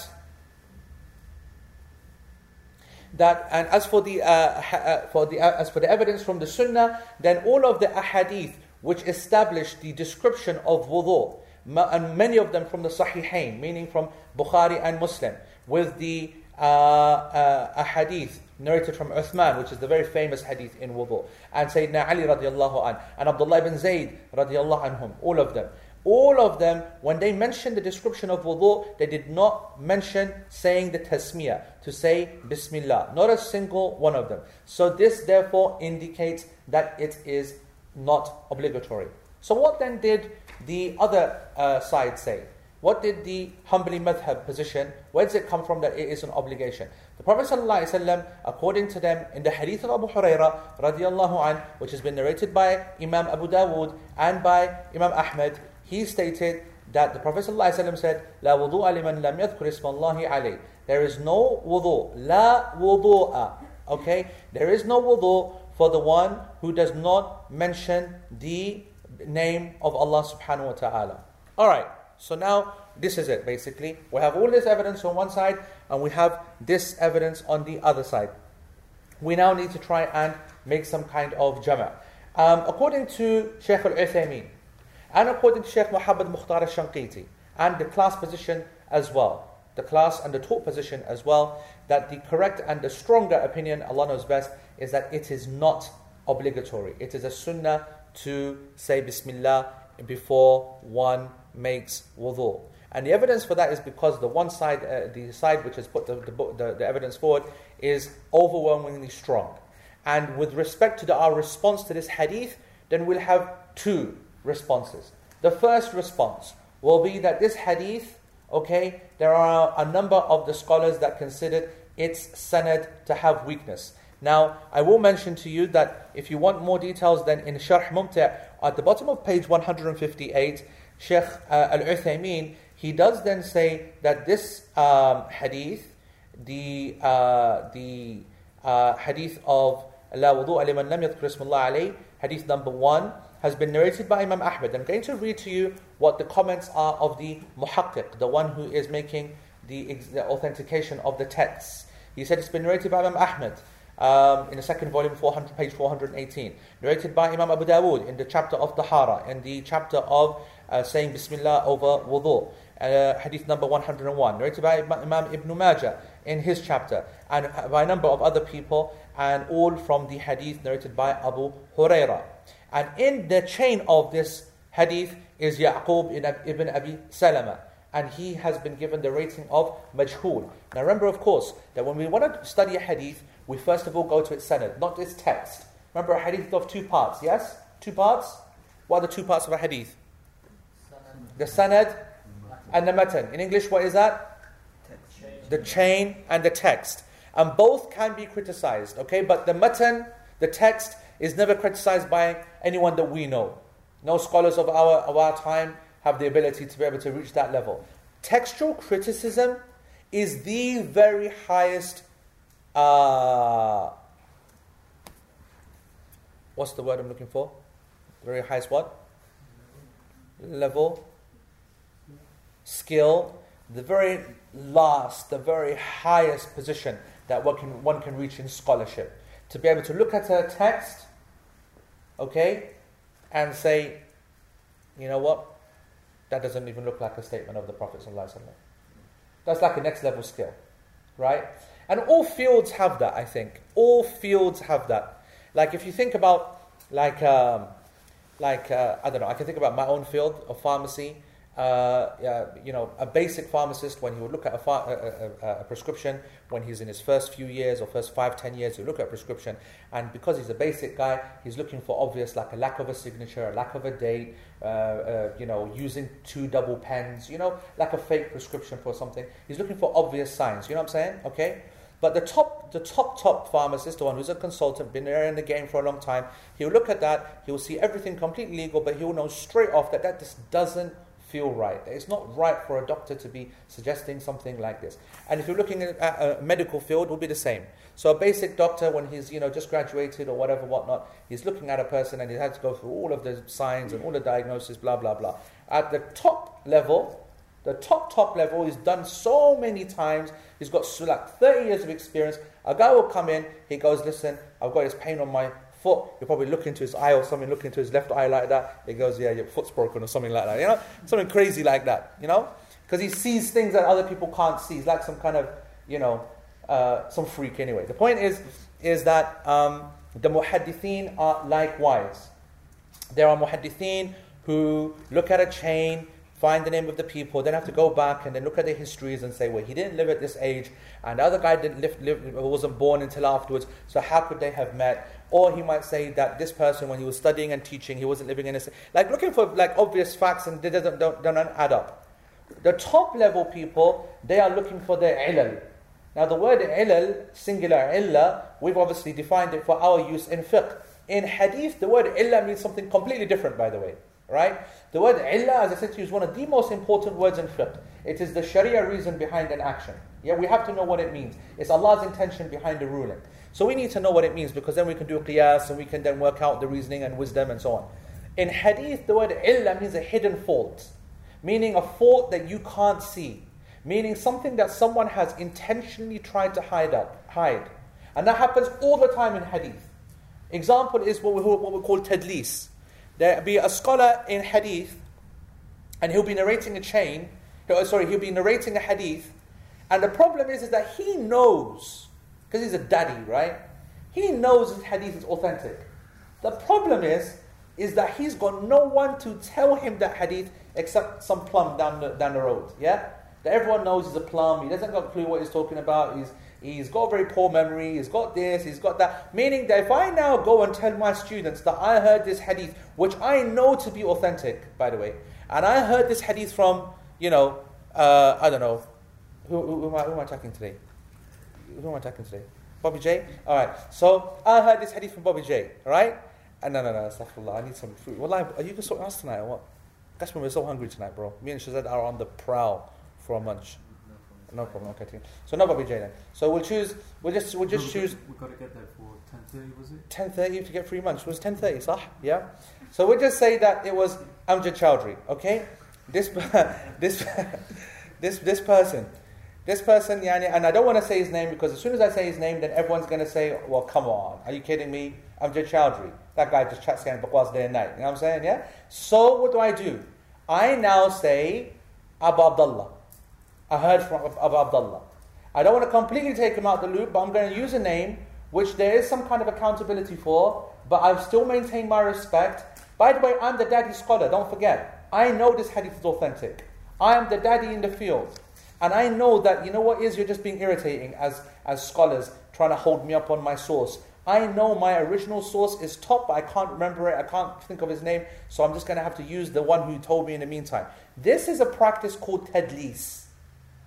that, and as for the uh, uh, for the uh, as for the evidence from the Sunnah, then all of the ahadith which establish the description of wudu, and many of them from the Sahihain, meaning from Bukhari and Muslim, with the uh, uh, hadith narrated from Uthman, which is the very famous hadith in wudu, and Sayyidina Ali radiallahu an, and Abdullah ibn Zayd radiallahu anhum, all of them. All of them, when they mentioned the description of wudu, they did not mention saying the tasmiyah, to say Bismillah. Not a single one of them. So this therefore indicates that it is not obligatory. So what then did the other uh, side say? What did the Hanbali madhab position? Where does it come from that it is an obligation? The Prophet ﷺ, according to them, in the hadith of Abu Hurairah radiallahu which has been narrated by Imam Abu Dawood and by Imam Ahmad, he stated that the Prophet ﷺ said, لا وضوء لمن لم يذكر اسم الله عليه. There is no wudu, la wudu'a. Okay? There is no wudu for the one who does not mention the name of Allah subhanahu wa ta'ala. Alright, so now this is it basically. We have all this evidence on one side and we have this evidence on the other side. We now need to try and make some kind of jama'. Um, according to Shaykh al Uthaymeen, and according to Sheikh Muhammad Mukhtar al-Shanqiti, and the class position as well, the class and the taught position as well, that the correct and the stronger opinion, Allah knows best, is that it is not obligatory. It is a sunnah to say Bismillah before one makes wudu. And the evidence for that is because the one side, uh, the side which has put the, the, the, evidence forward, is overwhelmingly strong. And with respect to the, our response to this hadith, then we'll have two responses. The first response will be that this hadith, okay, there are a number of the scholars that considered its sanad to have weakness. Now, I will mention to you that if you want more details, then in Sharh Mumti' at the bottom of page 158, Sheikh uh, Al Uthaymeen, he does then say that this um, hadith, the, uh, the uh, hadith of La wudu liman lam yadhkur ismullah alayh, hadith number one, has been narrated by Imam Ahmad. I'm going to read to you what the comments are of the muhaqqiq, the one who is making the, the authentication of the texts. He said it's been narrated by Imam Ahmad um, in the second volume, 400, page 418. Narrated by Imam Abu Dawood in the chapter of Tahara, in the chapter of uh, saying Bismillah over wudu. Uh, hadith number 101, narrated by Imam Ibn Majah in his chapter, and by a number of other people, and all from the hadith narrated by Abu Hurairah. And in the chain of this hadith is Yaqub ibn Abi Salama. And he has been given the rating of majhul. Now remember, of course, that when we want to study a hadith, we first of all go to its sanad, not its text. Remember, a hadith of two parts, yes? Two parts? What are the two parts of a hadith? The sanad and the matan. In English, what is that? The chain and the text. And both can be criticized, okay? But the matan, the text, is never criticized by anyone that we know. No scholars of our, of our time have the ability to be able to reach that level. Textual criticism is the very highest. Uh, what's the word I'm looking for? Very highest what? Level, skill, the very last, the very highest position that one can, one can reach in scholarship. To be able to look at a text okay, and say, you know what, that doesn't even look like a statement of the Prophet. That's like a next level skill, right? And all fields have that, I think. All fields have that. Like if you think about, like, um, like uh, I don't know, I can think about my own field of pharmacy. Uh, you know, a basic pharmacist, when he would look at a, a, a, a, prescription, when he's in his first few years or first five, ten years, he'll look at a prescription, and because he's a basic guy, he's looking for obvious, like a lack of a signature, a lack of a date, uh, uh, you know, using two double pens, you know, like a fake prescription for something. He's looking for obvious signs. You know what I'm saying? Okay. But the top, the top, top pharmacist, the one who's a consultant, been there in the game for a long time, he'll look at that, he'll see everything completely legal, but he'll know straight off that that just doesn't feel right. It's not right for a doctor to be suggesting something like this. And if you're looking at a medical field, it will be the same. So a basic doctor, when he's you know just graduated or whatever, whatnot, he's looking at a person and he has to go through all of the signs and all the diagnosis, blah blah blah. At the top level, The top, top level, he's done so many times. He's got like 30 years of experience. A guy will come in, he goes, Listen, I've got this pain on my foot. You probably look into his eye or something, look into his left eye like that. It goes, Yeah, your foot's broken or something like that. You know, something crazy like that, you know? Because he sees things that other people can't see. He's like some kind of, you know, uh, some freak anyway. The point is, is that um, the muhaddithin are likewise. There are muhaddithin who look at a chain, find the name of the people, then have to go back and then look at their histories and say, well, he didn't live at this age, and the other guy didn't live, live, wasn't born until afterwards, so how could they have met? Or he might say that this person, when he was studying and teaching, he wasn't living in a... Like looking for like obvious facts and they don't, don't, don't add up. The top level people, they are looking for their ilal. Now the word ilal, singular illa, we've obviously defined it for our use in fiqh. In hadith, the word illa means something completely different, by the way. Right? The word illa, as I said to you, is one of the most important words in fiqh. It is the sharia reason behind an action. Yeah, we have to know what it means. It's Allah's intention behind the ruling. So we need to know what it means because then we can do qiyas and we can then work out the reasoning and wisdom and so on. In hadith, the word illa means a hidden fault, meaning a fault that you can't see, meaning something that someone has intentionally tried to hide up, hide. And that happens all the time in hadith. Example is what we, what we call tadlis. There be a scholar in hadith, and he'll be narrating a chain. oh, Sorry, he'll be narrating a hadith, and the problem is, is that he knows, because he's a daddy, right? He knows his hadith is authentic. The problem is, is that he's got no one to tell him that hadith except some plum down the, down the road. Yeah, that everyone knows he's a plum. He doesn't got a clue what he's talking about. He's He's got very poor memory, he's got this, he's got that. Meaning that if I now go and tell my students that I heard this hadith, which I know to be authentic, by the way, and I heard this hadith from, you know, uh, I don't know, who, who, who, am I, who am I today? Who am I talking today? Bobby J? Alright, so I heard this hadith from Bobby J, alright? And no, no, no, astaghfirullah, I need some food. Well, are you going to us tonight or what? That's when we're so hungry tonight, bro. Me and Shazad are on the prowl for a lunch. No problem. Okay. So no Bobby J then. So we'll choose. We'll just we'll just choose. We've got to get there for ten thirty. Was it? Ten thirty to get three months. Was ten thirty? Sah? Yeah. So we'll just say that it was Amjad Chowdhury. Okay. This this this this person. This person, yani, and I don't want to say his name because as soon as I say his name, then everyone's going to say, well, come on, are you kidding me? Amjad Chowdhury. That guy just chats saying bakwas day and night. You know what I'm saying? Yeah? So what do I do? I now say Abu Abdullah. I heard from Abu Abdullah. I don't want to completely take him out the loop, but I'm going to use a name which there is some kind of accountability for, but I still maintain my respect. By the way, I'm the daddy scholar, don't forget. I know this hadith is authentic. I am the daddy in the field. And I know that, you know what is, you're just being irritating as, as scholars, trying to hold me up on my source. I know my original source is top, but I can't remember it, I can't think of his name, so I'm just going to have to use the one who told me in the meantime. This is a practice called tadlis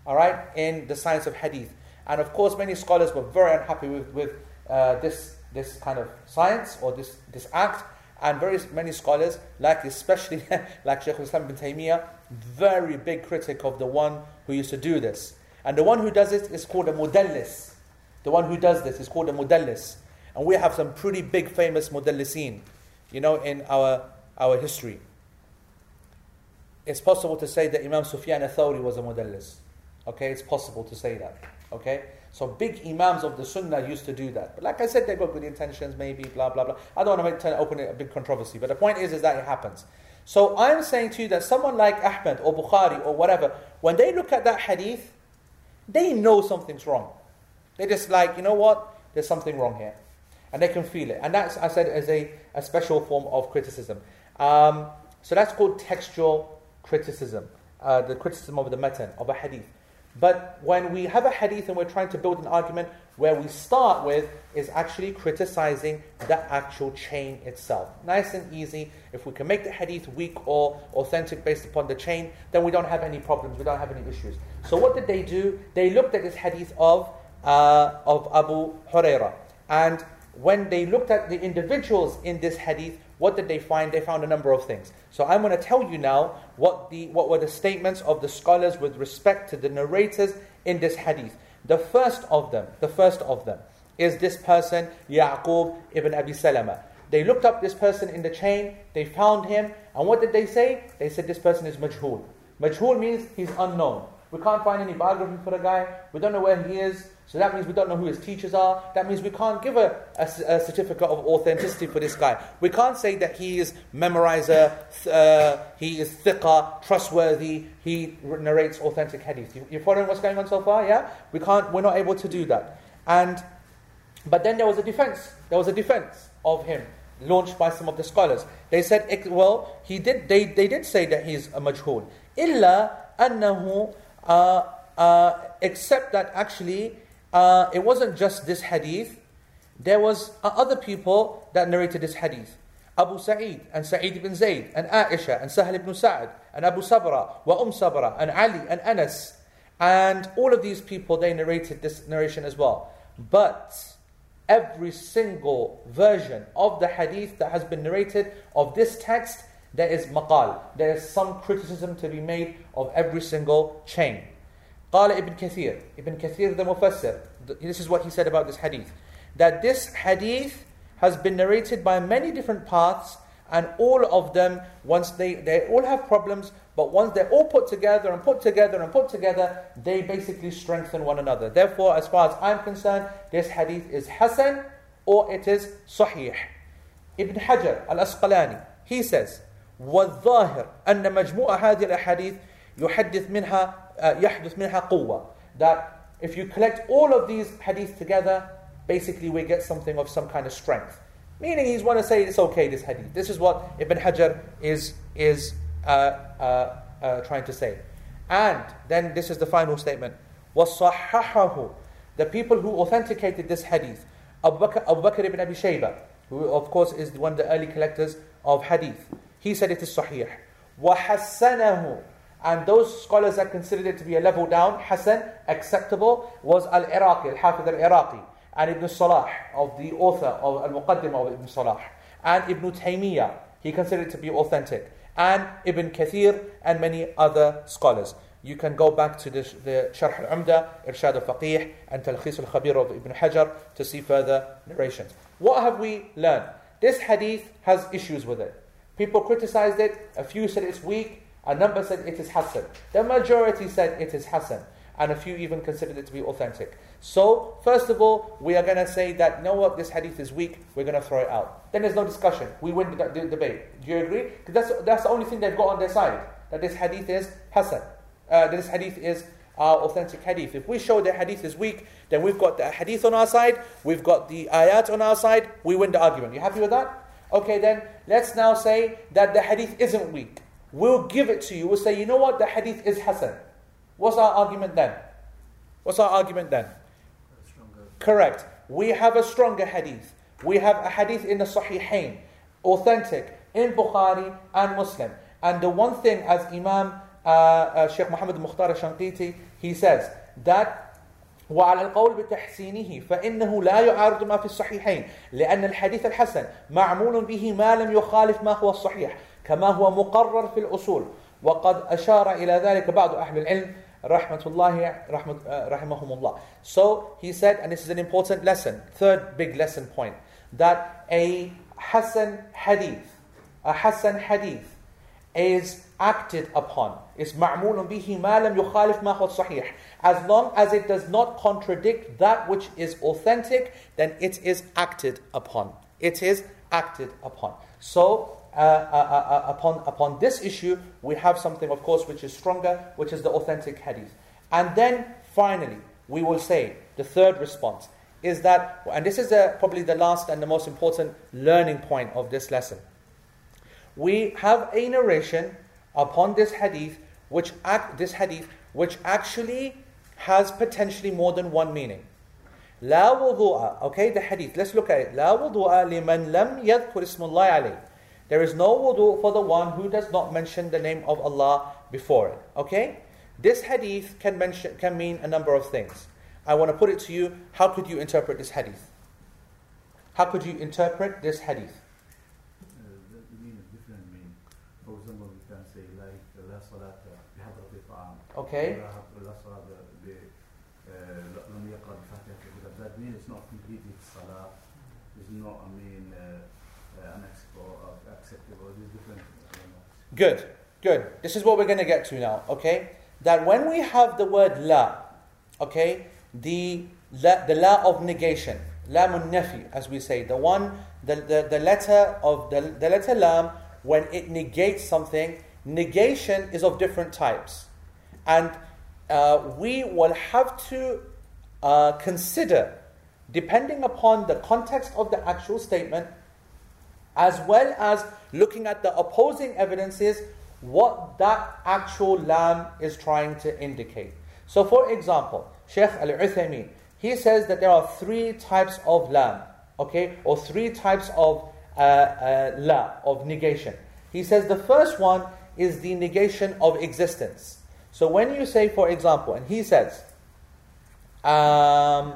all right, in the science of hadith. And of course, many scholars were very unhappy with, with uh, this, this kind of science or this, this act. And very many scholars, like especially like Shaykh Islam bin Taymiyyah, very big critic of the one who used to do this. And the one who does it is called a mudallis. The one who does this is called a mudallis. And we have some pretty big famous mudallisin, you know, in our, our history. It's possible to say that Imam Sufyan al-Thawri was a mudallis. Okay, it's possible to say that. Okay, so big imams of the Sunnah used to do that. But like I said, they got good intentions, maybe blah blah blah. I don't want to open a big controversy, but the point is, is that it happens. So I'm saying to you that someone like Ahmed or Bukhari or whatever, when they look at that hadith, they know something's wrong. They're just like, you know what? There's something wrong here, and they can feel it. And that's I said as a, a special form of criticism. Um, so that's called textual criticism, uh, the criticism of the matan of a hadith. But when we have a hadith and we're trying to build an argument, where we start with is actually criticizing the actual chain itself. Nice and easy. If we can make the hadith weak or authentic based upon the chain, then we don't have any problems, we don't have any issues. So what did they do? They looked at this hadith of, uh, of Abu Huraira. And when they looked at the individuals in this hadith, what did they find? They found a number of things. So I'm going to tell you now what, the, what were the statements of the scholars with respect to the narrators in this hadith. The first of them, the first of them, is this person, Ya'qub ibn Abi Salama. They looked up this person in the chain, they found him, and what did they say? They said this person is majhul. Majhul means he's unknown. We can't find any biography for the guy. We don't know where he is. So that means we don't know who his teachers are. That means we can't give a, a, a certificate of authenticity for this guy. We can't say that he is memorizer, uh, he is thiqah, trustworthy, he narrates authentic hadith. You, are following what's going on so far, yeah? We can't, we're not able to do that. And, but then there was a defense. There was a defense of him launched by some of the scholars. They said, well, he did, they, they did say that he's a majhul. Illa annahu, uh, uh, except that actually uh, it wasn't just this hadith. There was uh, other people that narrated this hadith. Abu Sa'id and Sa'id ibn Zayd and Aisha and Sahal ibn Sa'ad and Abu Sabra wa Um Sabra and Ali and Anas and all of these people they narrated this narration as well. But every single version of the hadith that has been narrated of this text there is maqal. There is some criticism to be made of every single chain. قال Ibn Kathir, Ibn Kathir the Mufassir, this is what he said about this hadith. That this hadith has been narrated by many different paths and all of them, once they, they all have problems, but once they're all put together and put together and put together, they basically strengthen one another. Therefore, as far as I'm concerned, this hadith is Hasan or it is Sahih. Ibn Hajar al-Asqalani, he says, والظاهر أن مجموع هذه الأحاديث يحدث منها يحدث منها قوة that if you collect all of these hadiths together basically we get something of some kind of strength meaning he's want to say it's okay this hadith this is what Ibn Hajar is is uh, uh, uh, trying to say and then this is the final statement وصححه the people who authenticated this hadith Abu Bakr, Abu Bakr ibn Abi Shayba who of course is one of the early collectors of hadith he said it is sahih. وَحَسَّنَهُ And those scholars that considered it to be a level down, Hasan, acceptable, was Al-Iraqi, Al-Hafidh Al-Iraqi, and Ibn Salah, of the author of Al-Muqaddimah of Ibn Salah, and Ibn Taymiyyah, he considered it to be authentic, and Ibn Kathir, and many other scholars. You can go back to the, the Sharh al-Umda, Irshad al-Faqih, and Talkhis al-Khabir of Ibn Hajar to see further narrations. What have we learned? This hadith has issues with it. People criticized it, a few said it's weak, a number said it is Hasan. The majority said it is Hasan, and a few even considered it to be authentic. So, first of all, we are going to say that, you know what, this hadith is weak, we're going to throw it out. Then there's no discussion. We win the, the debate. Do you agree? Because that's, that's the only thing they've got on their side, that this hadith is Hasan. Uh, this hadith is our authentic hadith. If we show the hadith is weak, then we've got the hadith on our side, we've got the ayat on our side, we win the argument. You happy with that? Okay, then let's now say that the hadith isn't weak. We'll give it to you. We'll say, you know what, the hadith is Hasan. What's our argument then? What's our argument then? Stronger. Correct. We have a stronger hadith. We have a hadith in the Sahihain, authentic, in Bukhari and Muslim. And the one thing, as Imam uh, uh, Sheikh Muhammad Mukhtar Shanqiti, he says that وعلى القول بتحسينه فإنه لا يعارض ما في الصحيحين لأن الحديث الحسن معمول به ما لم يخالف ما هو الصحيح كما هو مقرر في الأصول وقد أشار إلى ذلك بعض أهل العلم رحمة الله رحمة, رحمهم الله So he said, and this is an important lesson, third big lesson point, that a Hassan hadith, a Hassan hadith is acted upon. It's ma'mulun bihi ma lam yukhalif ma sahih. As long as it does not contradict that which is authentic, then it is acted upon. It is acted upon. So, uh, uh, uh, uh upon, upon this issue, we have something, of course, which is stronger, which is the authentic hadith. And then, finally, we will say the third response is that, and this is the, probably the last and the most important learning point of this lesson. We have a narration upon this hadith, which act, this hadith, which actually has potentially more than one meaning. لا وضوء, okay, the hadith, let's look at it. لا وضوء لمن لم يذكر اسم الله عليه. there is no wudu for the one who does not mention the name of Allah before it. Okay? This hadith can mention can mean a number of things. I want to put it to you, how could you interpret this hadith? How could you interpret this hadith? Okay. That means it's not completely salah. It's not, I mean, uh, uh, unacceptable. There's different. Good. Good. This is what we're going to get to now, okay? That when we have the word la, okay, the la, the la of negation, lamun nafi, as we say, the one, the, the, the letter of the, the letter lam, when it negates something, negation is of different types. And uh, we will have to uh, consider, depending upon the context of the actual statement, as well as looking at the opposing evidences, what that actual lam is trying to indicate. So, for example, Sheikh Al Uthaymeen, he says that there are three types of lam, okay, or three types of uh, uh, la, of negation. He says the first one is the negation of existence. So, when you say, for example, and he says, um,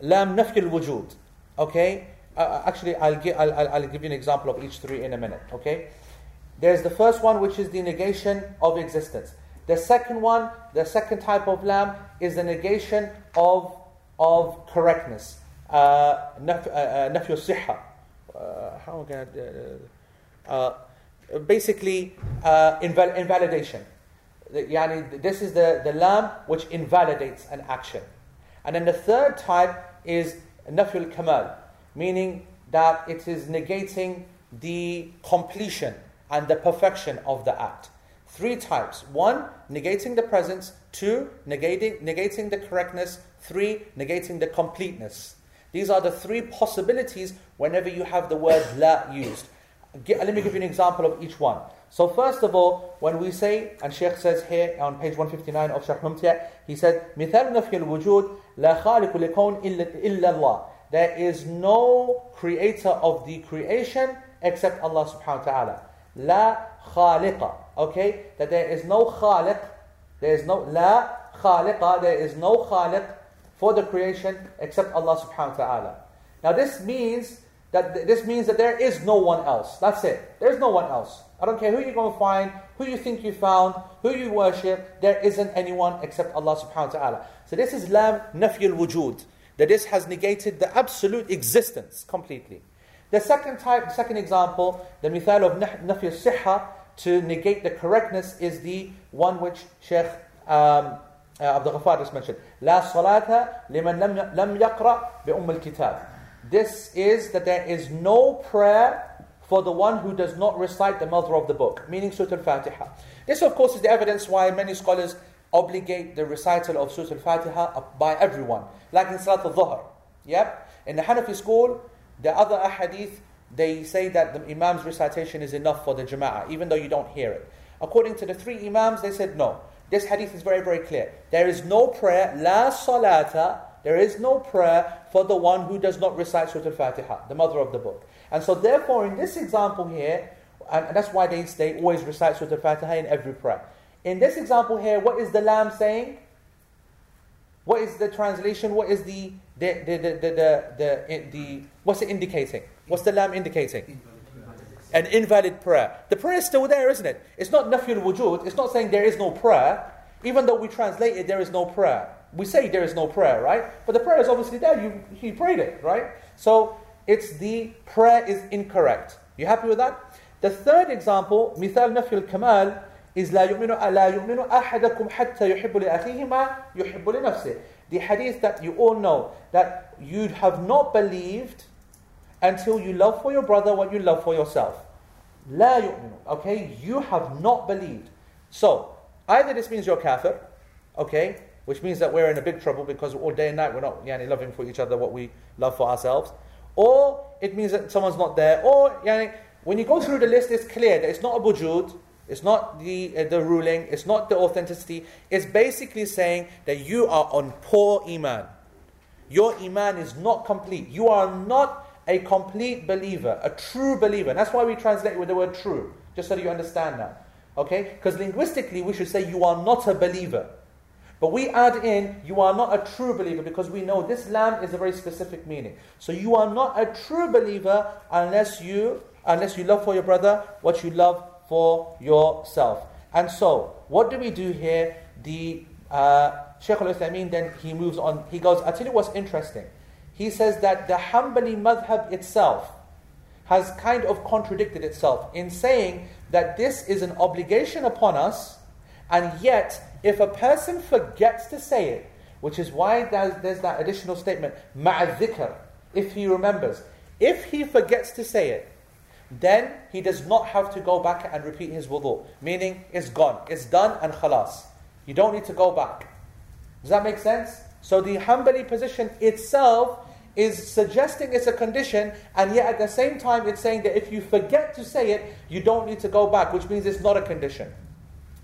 lam nafy al-wujud, okay, uh, actually, I'll give, I'll, I'll, I'll give you an example of each three in a minute, okay? There's the first one, which is the negation of existence. The second one, the second type of lam, is the negation of, of correctness. Uh, uh, siha. Uh, how can I, uh, uh, basically, uh, inval- invalidation. Yani, this is the, the lam which invalidates an action. And then the third type is nafyul kamal meaning that it is negating the completion and the perfection of the act. Three types one, negating the presence, two, negating, negating the correctness, three, negating the completeness. These are the three possibilities whenever you have the word la used. Let me give you an example of each one. So, first of all, when we say, and Sheikh says here on page 159 of Sharh Mumti', he said, مثال نفي الوجود لا خالق لكون إلا الله. There is no creator of the creation except Allah subhanahu wa ta'ala. La khaliqa. Okay? That there is no khaliq. There is no la khaliqa. There is no khaliq for the creation except Allah subhanahu wa ta'ala. Now this means that this means that there is no one else. That's it. There's no one else. I don't care who you're going to find, who you think you found, who you worship. There isn't anyone except Allah subhanahu wa ta'ala. So this is lam nafi al-wujud that this has negated the absolute existence completely. The second type, second example, the mithal of nafi al-sihha, to negate the correctness is the one which Sheikh um, uh, Abdul Ghaffar just mentioned. La salata liman lam yaqra bi umm al-kitab. This is that there is no prayer for the one who does not recite the mother of the book, meaning Surah Al-Fatiha. This, of course, is the evidence why many scholars obligate the recital of Surah Al-Fatiha by everyone, like in Salat al-Dhuhr. Yep. In the Hanafi school, the other ahadith, they say that the Imam's recitation is enough for the Jama'ah, even though you don't hear it. According to the three Imams, they said no. This hadith is very, very clear. There is no prayer, la salata, there is no prayer for the one who does not recite Surah Al-Fatiha, the mother of the book. And so therefore, in this example here, and that's why they, they always recite Surah Al-Fatiha in every prayer. In this example here, what is the lam saying? What is the translation? What is the the the the the, the, the what's it indicating? What's the lam indicating? An invalid prayer. The prayer is still there, isn't it? It's not nafil wujud. It's not saying there is no prayer. Even though we translate it, there is no prayer. We say there is no prayer, right? But the prayer is obviously there. You he prayed it, right? So it's the prayer is incorrect. You happy with that? The third example, mithal nafil kamal, is لا يؤمن لا يؤمن أحدكم حتى يحب لأخيه ما يحب لنفسه. The hadith that you all know that you have not believed until you love for your brother what you love for yourself. لا يؤمن. Okay, you have not believed. So either this means you're kafir, okay, which means that we're in a big trouble because all day and night we're not yani, loving for each other what we love for ourselves, or it means that someone's not there, or yani, when you go through the list, it's clear that it's not a bujud, it's not the, uh, the ruling, it's not the authenticity. It's basically saying that you are on poor Iman. Your Iman is not complete. You are not a complete believer, a true believer. And that's why we translate with the word true, just so that you understand that. Okay? Because linguistically, we should say you are not a believer. But we add in, you are not a true believer because we know this lam is a very specific meaning. So you are not a true believer unless you unless you love for your brother what you love for yourself. And so, what do we do here? The uh, Shaykh al Uthaymeen then he moves on. He goes, I tell you what's interesting. He says that the Hanbali madhab itself has kind of contradicted itself in saying that this is an obligation upon us, and yet, if a person forgets to say it, which is why there's, there's that additional statement, ma'adhikr, if he remembers. If he forgets to say it, then he does not have to go back and repeat his wudu. Meaning, it's gone, it's done, and khalas. You don't need to go back. Does that make sense? So the Hanbali position itself is suggesting it's a condition, and yet at the same time it's saying that if you forget to say it, you don't need to go back, which means it's not a condition.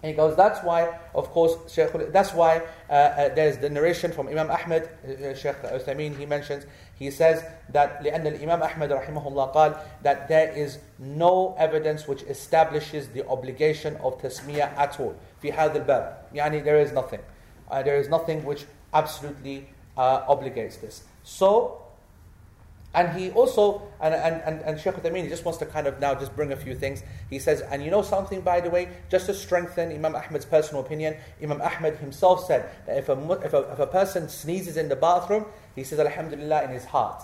And he goes, that's why, of course, Shaykh, that's why uh, uh, there's the narration from Imam Ahmed, uh, Shaykh Uthaymeen, he mentions, he says that لأن الإمام أحمد رحمه الله قال that there is no evidence which establishes the obligation of تسمية at all. في هذا الباب يعني there is nothing. Uh, there is nothing which absolutely uh, obligates this. So and he also, and, and, and, and Sheikh Uthaymeen, just wants to kind of now just bring a few things. He says, and you know something, by the way, just to strengthen Imam Ahmed's personal opinion, Imam Ahmed himself said that if a, if a, if a person sneezes in the bathroom, he says Alhamdulillah in his heart.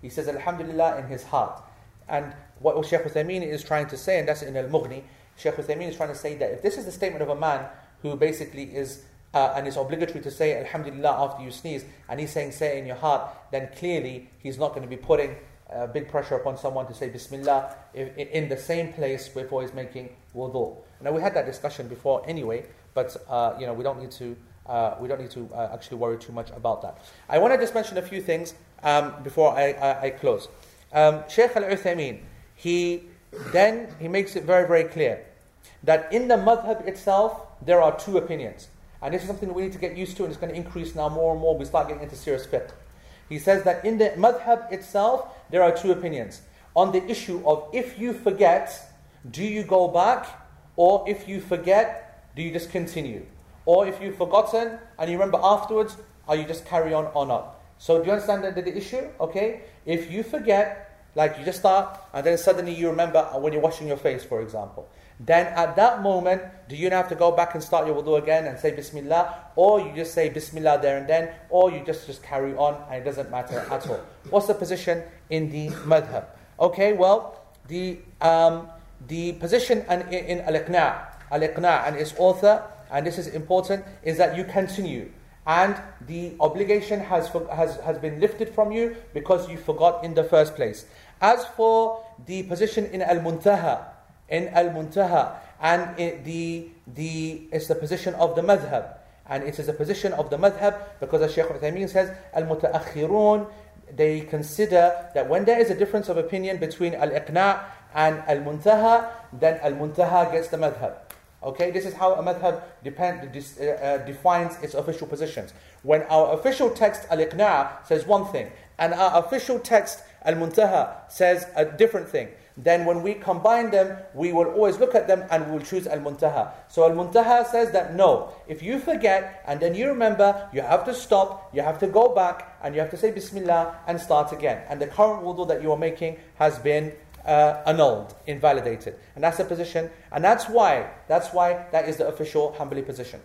He says Alhamdulillah in his heart. And what Shaykh Uthaymeen is trying to say, and that's in Al Mughni, Shaykh Uthaymeen is trying to say that if this is the statement of a man who basically is uh, and it's obligatory to say Alhamdulillah after you sneeze, and he's saying say it in your heart, then clearly he's not going to be putting uh, big pressure upon someone to say Bismillah in, in the same place before he's making wudu. Now we had that discussion before anyway, but uh, you know we don't need to uh, we don't need to uh, actually worry too much about that. I want to just mention a few things um, before I, I, I close. Um, Shaykh Al Uthaymeen, he then he makes it very very clear that in the madhab itself there are two opinions. And this is something we need to get used to, and it's going to increase now more and more. We start getting into serious fiqh. He says that in the madhab itself, there are two opinions. On the issue of if you forget, do you go back? Or if you forget, do you just continue? Or if you've forgotten and you remember afterwards, are you just carry on or not? So do you understand the, the issue? Okay? If you forget, like you just start and then suddenly you remember when you're washing your face, for example then at that moment, do you have to go back and start your wudu again and say Bismillah? Or you just say Bismillah there and then, or you just, just carry on and it doesn't matter at all. What's the position in the madhab? Okay, well, the, um, the position in, in Al-Iqna' Al-Iqna' and its author, and this is important, is that you continue. And the obligation has, has, has been lifted from you because you forgot in the first place. As for the position in Al-Muntaha, in Al-Muntaha, and it, the, the, it's the position of the madhab. And it is a position of the madhab because as Shaykh Uthaymeen says, Al-Mutaakhirun, they consider that when there is a difference of opinion between Al-Iqna' and Al-Muntaha, then Al-Muntaha gets the madhab. Okay, this is how a madhab depend, uh, uh, defines its official positions. When our official text Al-Iqna' says one thing, and our official text Al-Muntaha says a different thing, then when we combine them, we will always look at them and we will choose Al Muntaha. So Al Muntaha says that no, if you forget and then you remember, you have to stop, you have to go back, and you have to say Bismillah and start again. And the current wudu that you are making has been uh, annulled, invalidated. And that's the position, and that's why, that's why that is the official Hanbali position.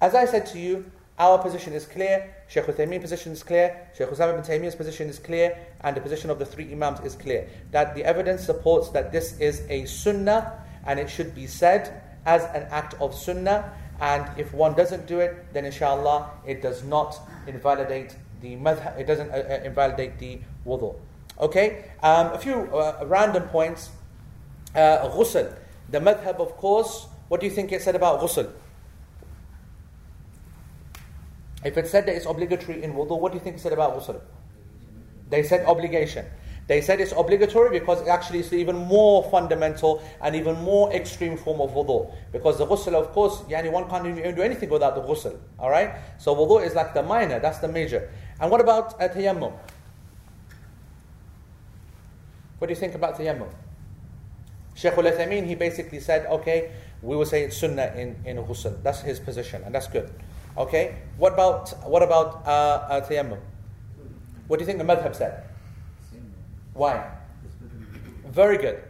As I said to you, our position is clear, Shaykh Uthaymeen's position is clear, Shaykh ul-Islam bin Taymiyyah's position is clear, and the position of the three Imams is clear. That the evidence supports that this is a sunnah and it should be said as an act of sunnah. And if one doesn't do it, then inshallah it does not invalidate the madhab, it doesn't uh, uh, invalidate the wudu. Okay, um, a few uh, random points. Uh, ghusl, the madhab, of course. What do you think it said about ghusl? If it said that it's obligatory in wudu, what do you think it said about ghusl? They said obligation. They said it's obligatory because actually it's even more fundamental and even more extreme form of wudu. Because the ghusl, of course, yani one can't even do anything without the ghusl. Alright? So wudu is like the minor, that's the major. And what about tayammum? What do you think about tayammum? Shaykh al Uthaymeen, he basically said, okay, we will say it's sunnah in, in ghusl. That's his position, and that's good. Okay, what about what about uh, uh, tayammum? What do you think the madhab said? Why? Very good.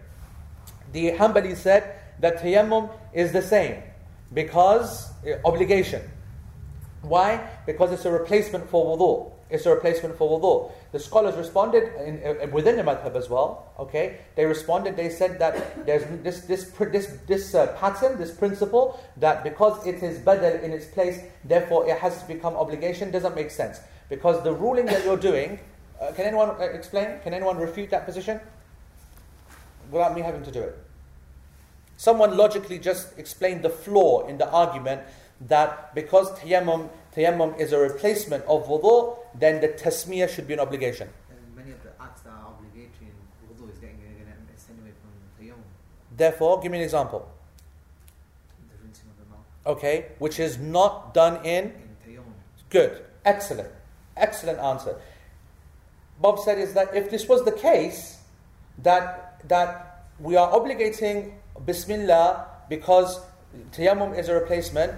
The Hanbali said that tayammum is the same because uh, obligation. Why? Because it's a replacement for wudu. It's a replacement for wudu. The scholars responded in, uh, within the madhab as well. Okay, they responded. They said that there's this this this this uh, pattern, this principle that because it is badal in its place, therefore it has to become obligation. Doesn't make sense because the ruling that you're doing. Uh, can anyone uh, explain? Can anyone refute that position without me having to do it? Someone logically just explained the flaw in the argument that because tayammum, tayammum is a replacement of wudu, then the tasmiyah should be an obligation. And many of the acts that are obligatory in wudu is getting extended away from tayammum, Therefore, give me an example. the rinsing of the mouth Okay, which is not done in. in tayammum. Good, excellent, excellent answer. Bob said is that if this was the case, that that we are obligating Bismillah because tayammum is a replacement,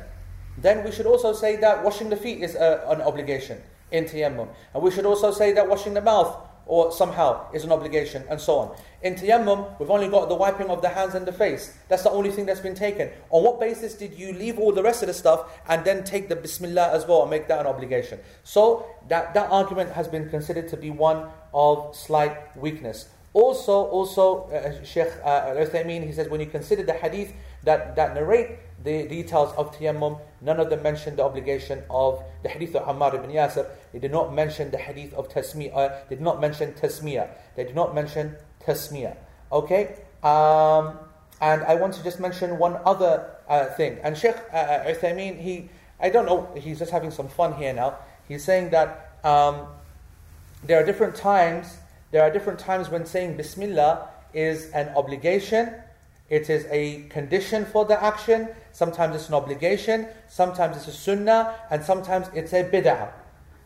then we should also say that washing the feet is a, an obligation in tayammum. And we should also say that washing the mouth or somehow is an obligation and so on. In tayammum, we've only got the wiping of the hands and the face. That's the only thing that's been taken. On what basis did you leave all the rest of the stuff and then take the bismillah as well and make that an obligation? So that, that argument has been considered to be one of slight weakness. Also, also, uh, Sheikh uh, Al-Uthaymeen, he says, when you consider the hadith that, that narrate the details of tayammum, none of them mention the obligation of the hadith of Ammar ibn Yasir. They did not mention the hadith of tasmiyah. Uh, they did not mention tasmiyah. They did not mention tasmiyah. Okay? Um, and I want to just mention one other uh, thing. And Sheikh uh, uh, Uthaymeen, he, I don't know, he's just having some fun here now. He's saying that um, there are different times there are different times when saying Bismillah is an obligation, it is a condition for the action, sometimes it's an obligation, sometimes it's a sunnah, and sometimes it's a bid'ah.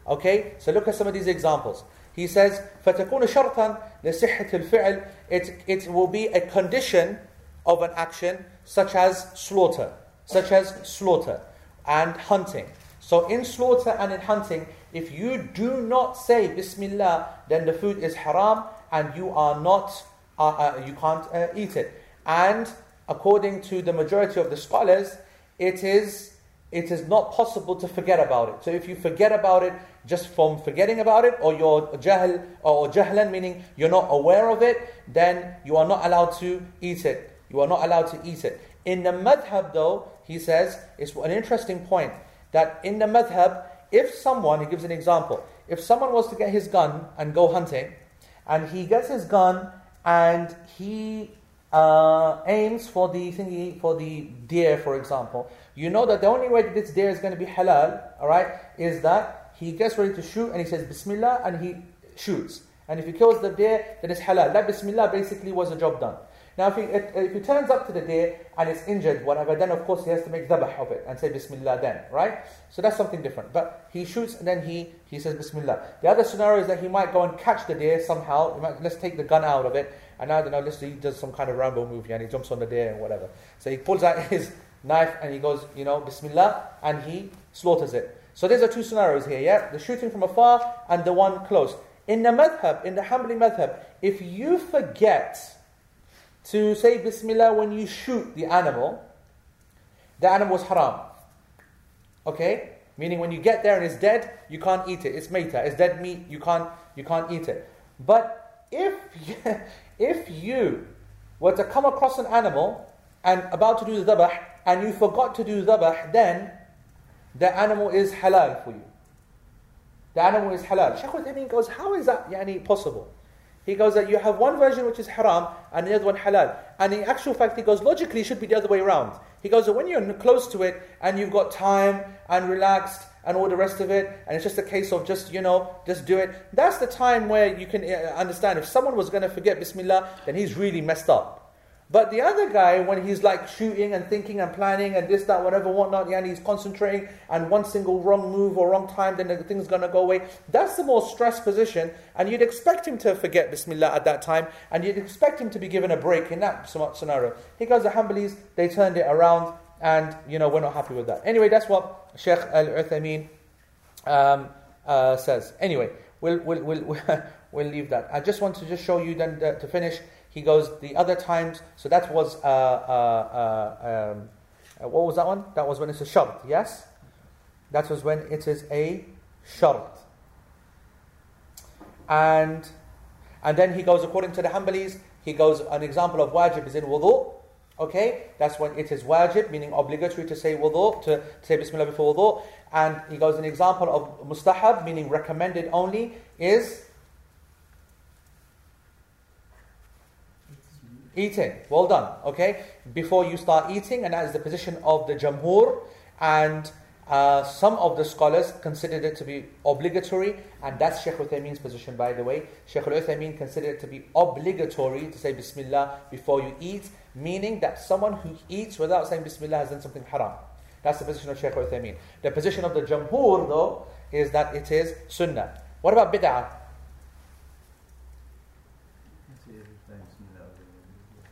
Okay, so look at some of these examples. He says, فَتَكُونُ شَرْطًا لِصِحَّةِ الْفِعْلِ it, it will be a condition of an action such as slaughter, such as slaughter and hunting. So in slaughter and in hunting, if you do not say Bismillah, then the food is haram and you are not, uh, uh, you can't uh, eat it. And according to the majority of the scholars, it is it is not possible to forget about it. So if you forget about it just from forgetting about it, or you're jahl or jahlan, meaning you're not aware of it, then you are not allowed to eat it. You are not allowed to eat it. In the madhab, though, he says, it's an interesting point that in the madhab, if someone, he gives an example, if someone was to get his gun and go hunting, and he gets his gun and he uh, aims for the thingy, for the deer, for example, you know that the only way that this deer is going to be halal, all right, is that he gets ready to shoot and he says Bismillah and he shoots. And if he kills the deer, then it's halal. That Bismillah basically was a job done. Now, if he, if he turns up to the deer and it's injured, whatever, then of course he has to make dhabah of it and say Bismillah then, right? So that's something different. But he shoots and then he, he says Bismillah. The other scenario is that he might go and catch the deer somehow. Might, let's take the gun out of it. And I don't know, say he does some kind of Rambo movie and he jumps on the deer and whatever. So he pulls out his knife and he goes, you know, Bismillah, and he slaughters it. So there's are two scenarios here, yeah? The shooting from afar and the one close. In the madhab, in the Hanbali madhab, if you forget to say Bismillah when you shoot the animal, the animal is haram. Okay? Meaning when you get there and it's dead, you can't eat it. It's meta, it's dead meat, you can't, you can't eat it. But if if you were to come across an animal and about to do the dhabah, and you forgot to do dhabah, then the animal is halal for you. The animal is halal. Shaykh al goes, how is that yani, possible? He goes that you have one version which is haram and the other one halal. And in actual fact, he goes, logically, it should be the other way around. He goes that when you're close to it and you've got time and relaxed and all the rest of it, and it's just a case of just, you know, just do it, that's the time where you can uh, understand if someone was going to forget Bismillah, then he's really messed up. But the other guy, when he's like shooting and thinking and planning and this, that, whatever, whatnot, yeah, and he's concentrating, and one single wrong move or wrong time, then the thing's gonna go away. That's the more stressed position, and you'd expect him to forget Bismillah at that time, and you'd expect him to be given a break in that scenario. He goes, the Hanbalis, they turned it around, and you know, we're not happy with that. Anyway, that's what Sheikh Al Uthaymeen um, uh, says. Anyway, we'll, we'll, we'll, we'll leave that. I just want to just show you then uh, to finish he goes the other times. So that was uh, uh, uh, um, uh, what was that one? That was when it's a shart. Yes, that was when it is a shart. and and then he goes according to the Hanbalis, he goes an example of wajib is in wudu. Okay, that's when it is wajib, meaning obligatory to say wudu, to, to say bismillah before wudu. And he goes an example of mustahab, meaning recommended only, is eating. Well done. Okay, before you start eating, and that is the position of the jamhur. And uh, some of the scholars considered it to be obligatory, and that's Sheikh Uthaymeen's position, by the way. Sheikh Uthaymeen considered it to be obligatory to say Bismillah before you eat, meaning that someone who eats without saying Bismillah has done something haram. That's the position of Sheikh Uthaymeen. The position of the Jamhur, though, is that it is Sunnah. What about Bid'ah?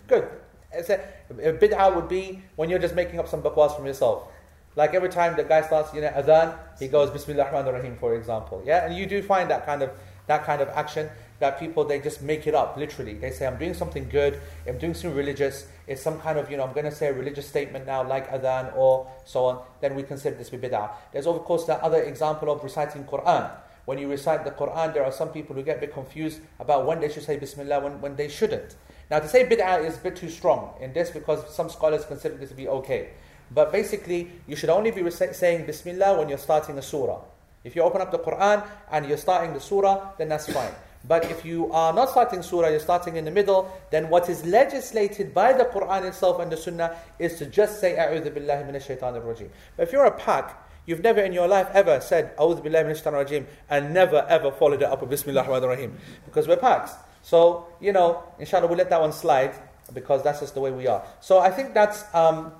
Good. A bid'ah would be when you're just making up some bakwas from yourself. Like every time the guy starts, you know, adhan, he goes Bismillah ar-Rahman ar-Rahim, for example. Yeah, and you do find that kind of that kind of action that people they just make it up literally. They say I'm doing something good, I'm doing something religious. It's some kind of you know I'm going to say a religious statement now like adhan or so on. Then we consider this bid'ah. There's of course that other example of reciting Quran. When you recite the Quran, there are some people who get a bit confused about when they should say Bismillah, when, when they shouldn't. Now, to say bid'ah is a bit too strong in this because some scholars consider this to be okay. But basically, you should only be saying Bismillah when you're starting a surah. If you open up the Quran and you're starting the surah, then that's fine. But if you are not starting surah, you're starting in the middle, then what is legislated by the Quran itself and the Sunnah is to just say A'udhu Billahi Minash Shaitanir Rajim. But if you're a pack, you've never in your life ever said A'udhu Billahi Minash Shaitanir Rajim and never ever followed it up with Bismillah Rahman Rahim. Because we're packs. So, you know, inshallah we'll let that one slide because that's just the way we are. So I think that's um,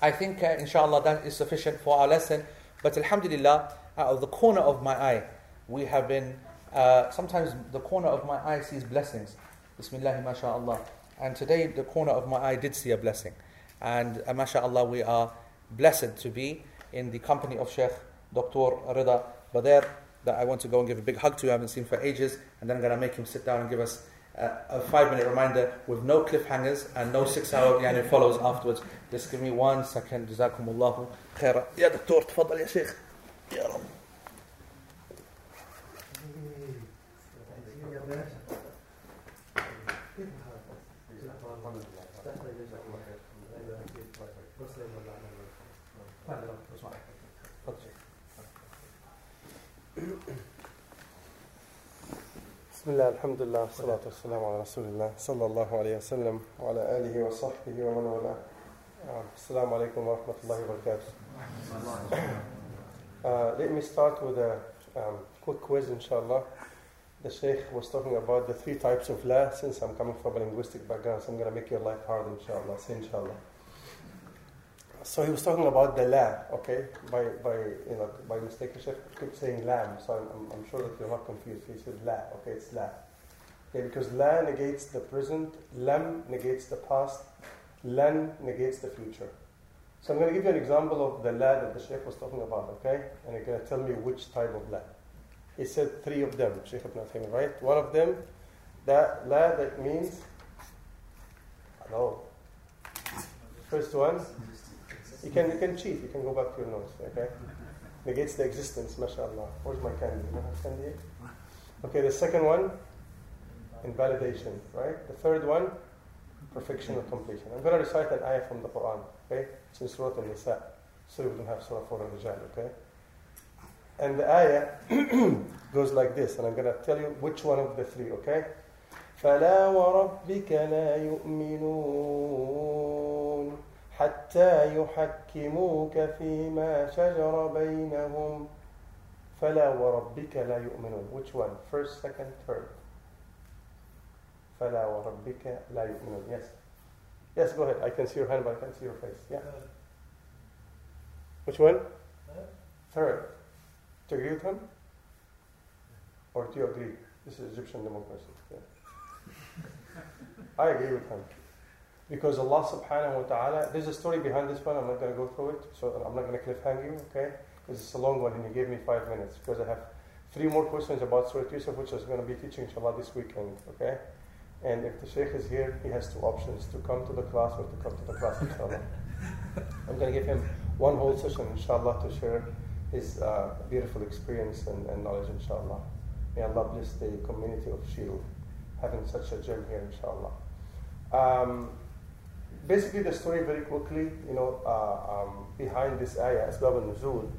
I think, uh, inshallah, that is sufficient for our lesson. But alhamdulillah, out of the corner of my eye, we have been, uh, sometimes the corner of my eye sees blessings. Bismillah, mashallah. And today, the corner of my eye did see a blessing. And uh, mashallah, we are blessed to be in the company of Sheikh Dr. Rida Bader, that I want to go and give a big hug to, I haven't seen for ages. And then I'm going to make him sit down and give us uh, a five minute reminder with no cliffhangers and no six hour yani follows afterwards. Just give me one second. جزاكم الله خيرا. يا دكتور تفضل يا شيخ. يا رب. بسم الله الحمد لله والصلاة والسلام على رسول الله صلى الله عليه وسلم وعلى آله وصحبه ومن والاه السلام عليكم ورحمة الله وبركاته uh, Let me start with a um, quick quiz inshallah The Sheikh was talking about the three types of la since I'm coming from a linguistic background so I'm going to make your life hard inshallah say inshallah so he was talking about the la, okay? By by you know by mistake, the Sheikh kept saying lam, so I'm, I'm, sure that you're not confused. He said la, okay, it's la. Okay, because la negates the present, lam negates the past, lan negates the future. So I'm going to give you an example of the la that the Sheikh was talking about, okay? And you're going to tell me which type of la. He said three of them, Sheikh Ibn Uthaymeen, right? One of them, that la that means, hello. First one, you can, you can cheat. You can go back to your notes, okay? Negates the existence, mashallah. Where's my candy? You have candy? Okay, the second one, invalidation, right? The third one, perfection or completion. I'm going to recite an ayah from the Quran, okay? It's in Surah Al-Nisa. So we don't have Surah 4 al-Rijal, okay? And the ayah goes like this, and I'm going to tell you which one of the three, okay? فلا وربك لا يؤمنون حتى يحكموك فيما شجر بينهم فلا وربك لا يؤمنون which one first second third فلا وربك لا يؤمنون yes yes go ahead I can see your hand but I can't see your face yeah which one third do you agree with him or do you agree this is Egyptian democracy yeah. I agree with him because Allah subhanahu wa ta'ala, there's a story behind this one, I'm not going to go through it, so I'm not going to cliffhang you, okay? This is a long one and you gave me five minutes, because I have three more questions about Surah Yusuf, which I was going to be teaching inshallah this weekend, okay? And if the Shaykh is here, he has two options, to come to the class or to come to the class inshallah. I'm going to give him one whole session inshallah to share his uh, beautiful experience and, and knowledge inshallah. May Allah bless the community of Shield having such a gem here, inshallah. Um, basically, the story very quickly, you know, uh, um, behind this ayah, Asbab al-Nuzul,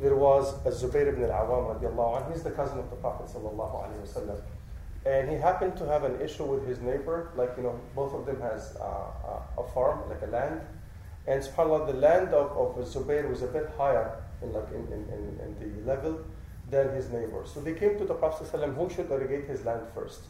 there was a Zubayr ibn al-Awwam radiallahu anh. He's the cousin of the Prophet sallallahu alaihi wasallam. And he happened to have an issue with his neighbor, like, you know, both of them has uh, uh, a farm, like a land. And subhanAllah, the land of, of was a bit higher in, like, in, in, in, in the level than his neighbor. So they came to the Prophet ﷺ, who should irrigate his land first?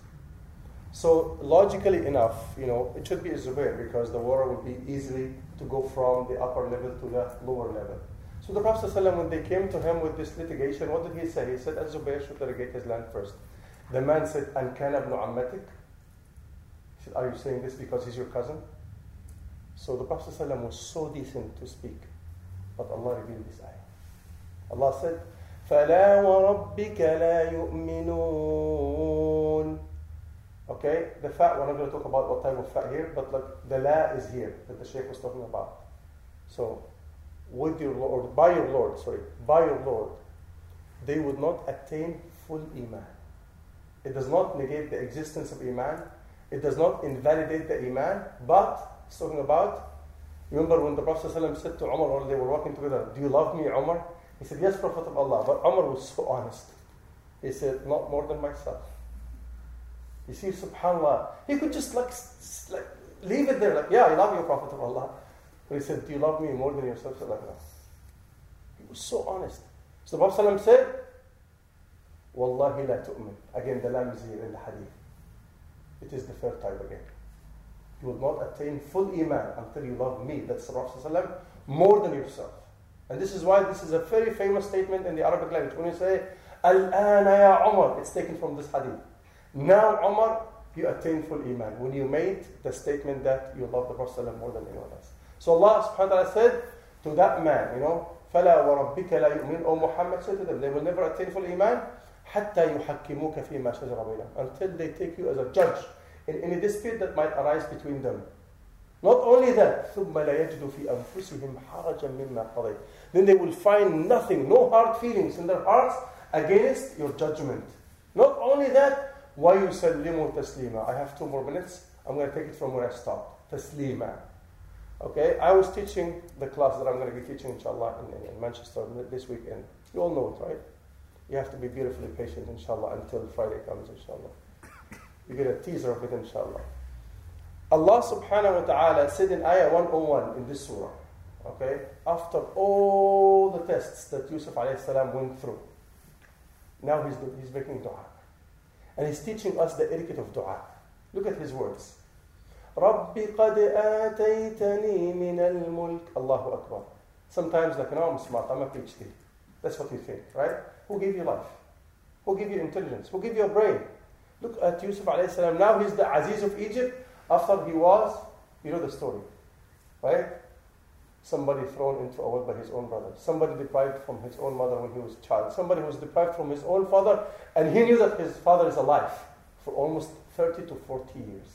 So logically enough, you know, it should be Zubair because the water would be easily to go from the upper level to the lower level. So the Prophet ﷺ, when they came to him with this litigation, what did he say? He said, Zubair should irrigate his land first. The man said, An kana ibn ammatik? He said, Are you saying this because he's your cousin? So the Prophet ﷺ was so decent to speak. But Allah revealed this ayah. Allah said, فلا وربك لا يؤمنون Okay, the fat, we're not going to talk about what type of fat here, but like the la is here that the Shaykh was talking about. So, with your Lord, by your Lord, sorry, by your Lord, they would not attain full Iman. It does not negate the existence of Iman, it does not invalidate the Iman, but it's talking about, remember when the Prophet ﷺ said to Umar while they were walking together, Do you love me, Umar? He said, Yes, Prophet of Allah. But Umar was so honest. He said, Not more than myself. You see, subhanAllah, he could just like, like leave it there, like, Yeah, I love you, Prophet of Allah. But he said, Do you love me more than yourself? Said, like, No. He was so honest. So the Prophet said, Wallahi la tu'min. Again, the lam is here in the hadith. It is the third time again. You will not attain full iman until you love me, that's the Prophet more than yourself. And this is why this is a very famous statement in the Arabic language. When you say, Al-ana ya Umar, it's taken from this hadith. Now, Umar, you attain full iman. When you made the statement that you love the Prophet more than anyone else. So Allah subhanahu wa ta'ala said to that man, you know, فَلَا وَرَبِّكَ لَا يُؤْمِنُ O Muhammad said to them, they will never attain full iman حَتَّى يُحَكِّمُوكَ فِي مَا شَجَرَ بَيْنَهُمْ Until they take you as a judge in any dispute that might arise between them. Not only that, ثُمَّ لَا يَجِدُ فِي أَنفُسِهِمْ حَرَجًا مِمَّا قَضَيْتَ Then they will find nothing, no hard feelings in their hearts against your judgment. Not only that, وَيُسَلِّمُ تَسْلِيمًا I have two more minutes. I'm going to take it from where I stopped. تَسْلِيمًا Okay, I was teaching the class that I'm going to be teaching, inshallah, in, in Manchester this weekend. You all know it, right? You have to be beautifully patient, inshallah, until Friday comes, inshallah. You get a teaser of it, inshallah. Allah subhanahu wa ta'ala said in Ayah 101 in this surah, okay, after all the tests that Yusuf alayhi salam went through, now he's, he's making dua. And he's teaching us the etiquette of dua. Look at his words. رَبِّ قَدْ آتَيْتَنِي مِنَ الْمُلْكِ Allahu Akbar. Sometimes like, no, I'm smart, I'm a PhD. That's what you think, right? Who gave you life? Who gave you intelligence? Who gave you a brain? Look at Yusuf alayhi salam. Now he's the Aziz of Egypt after he was, you know the story, right? Somebody thrown into a well by his own brother. Somebody deprived from his own mother when he was a child. Somebody who was deprived from his own father, and he knew that his father is alive for almost 30 to 40 years.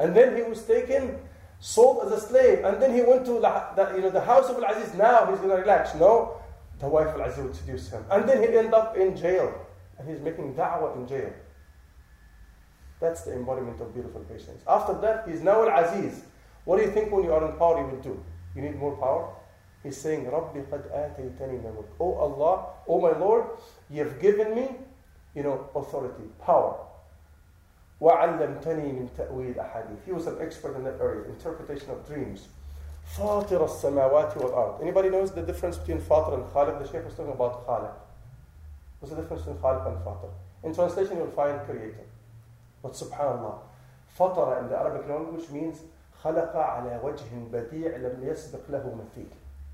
And then he was taken, sold as a slave, and then he went to the, you know, the house of Al-Aziz. Now he's going to relax. No, the wife of Al-Aziz would seduce him. And then he end up in jail, and he's making da'wah in jail. That's the embodiment of beautiful patience. After that, he's now Al-Aziz. What do you think when you are in power you will do? You need more power? He's saying, Rabbi qad ataytani mulk. Oh Allah, oh my Lord, you've given me, you know, authority, power. وعلمتني من تأويل أحاديث. He was an expert in that area, interpretation of dreams. فاطر السماوات والأرض. Anybody knows the difference between Fatir and Khaliq? The Shaykh was talking about Khaliq. What's the difference between Khaliq and Fatir? In translation, you'll find creator. But subhanallah, Fatara in the Arabic language means خلق على وجه بديع لم يسبق له مثيل.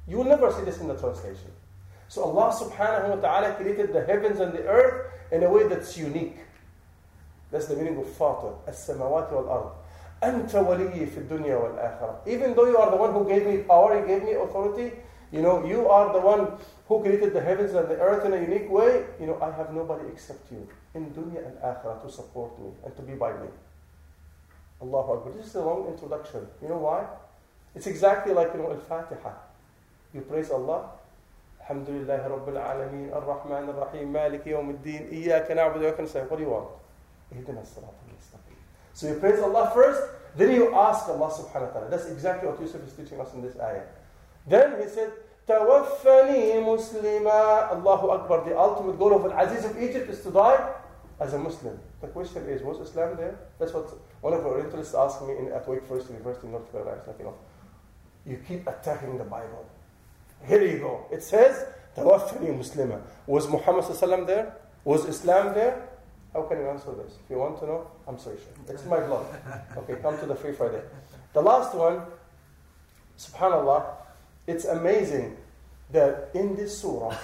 You will never see this in the translation. So Allah subhanahu wa ta'ala created the heavens and the earth in a way that's unique. That's the meaning of Fatir. السماوات والأرض. أنت ولي في الدنيا والآخرة. Even though you are the one who gave me power, you gave me authority, you know, you are the one who created the heavens and the earth in a unique way. You know, I have nobody except you in dunya and akhirah to support me and to be by me. Allahu Akbar. This is a long introduction. You know why? It's exactly like you know Al-Fatiha. You praise Allah الحمد لله رب العالمين الرحمن الرحيم مالك يوم الدين إياك نعبد وإياك نستعين what do you want اهدنا الصراط المستقيم so you praise Allah first then you ask Allah subhanahu wa ta'ala that's exactly what Yusuf is teaching us in this ayah then he said توفني مسلما Allahu Akbar the ultimate goal of Al-Aziz of Egypt is to die as a Muslim the question is was Islam there that's what one of our Orientalists asked me in, at Wake Forest University in North Carolina It's nothing else. you keep attacking the Bible here you go. It says, توفني مسلمة. Was Muhammad sallam there? Was Islam there? How can you answer this? If you want to know, I'm sorry. It's my blog. Okay, come to the Free Friday. The last one, subhanAllah, it's amazing that in this surah,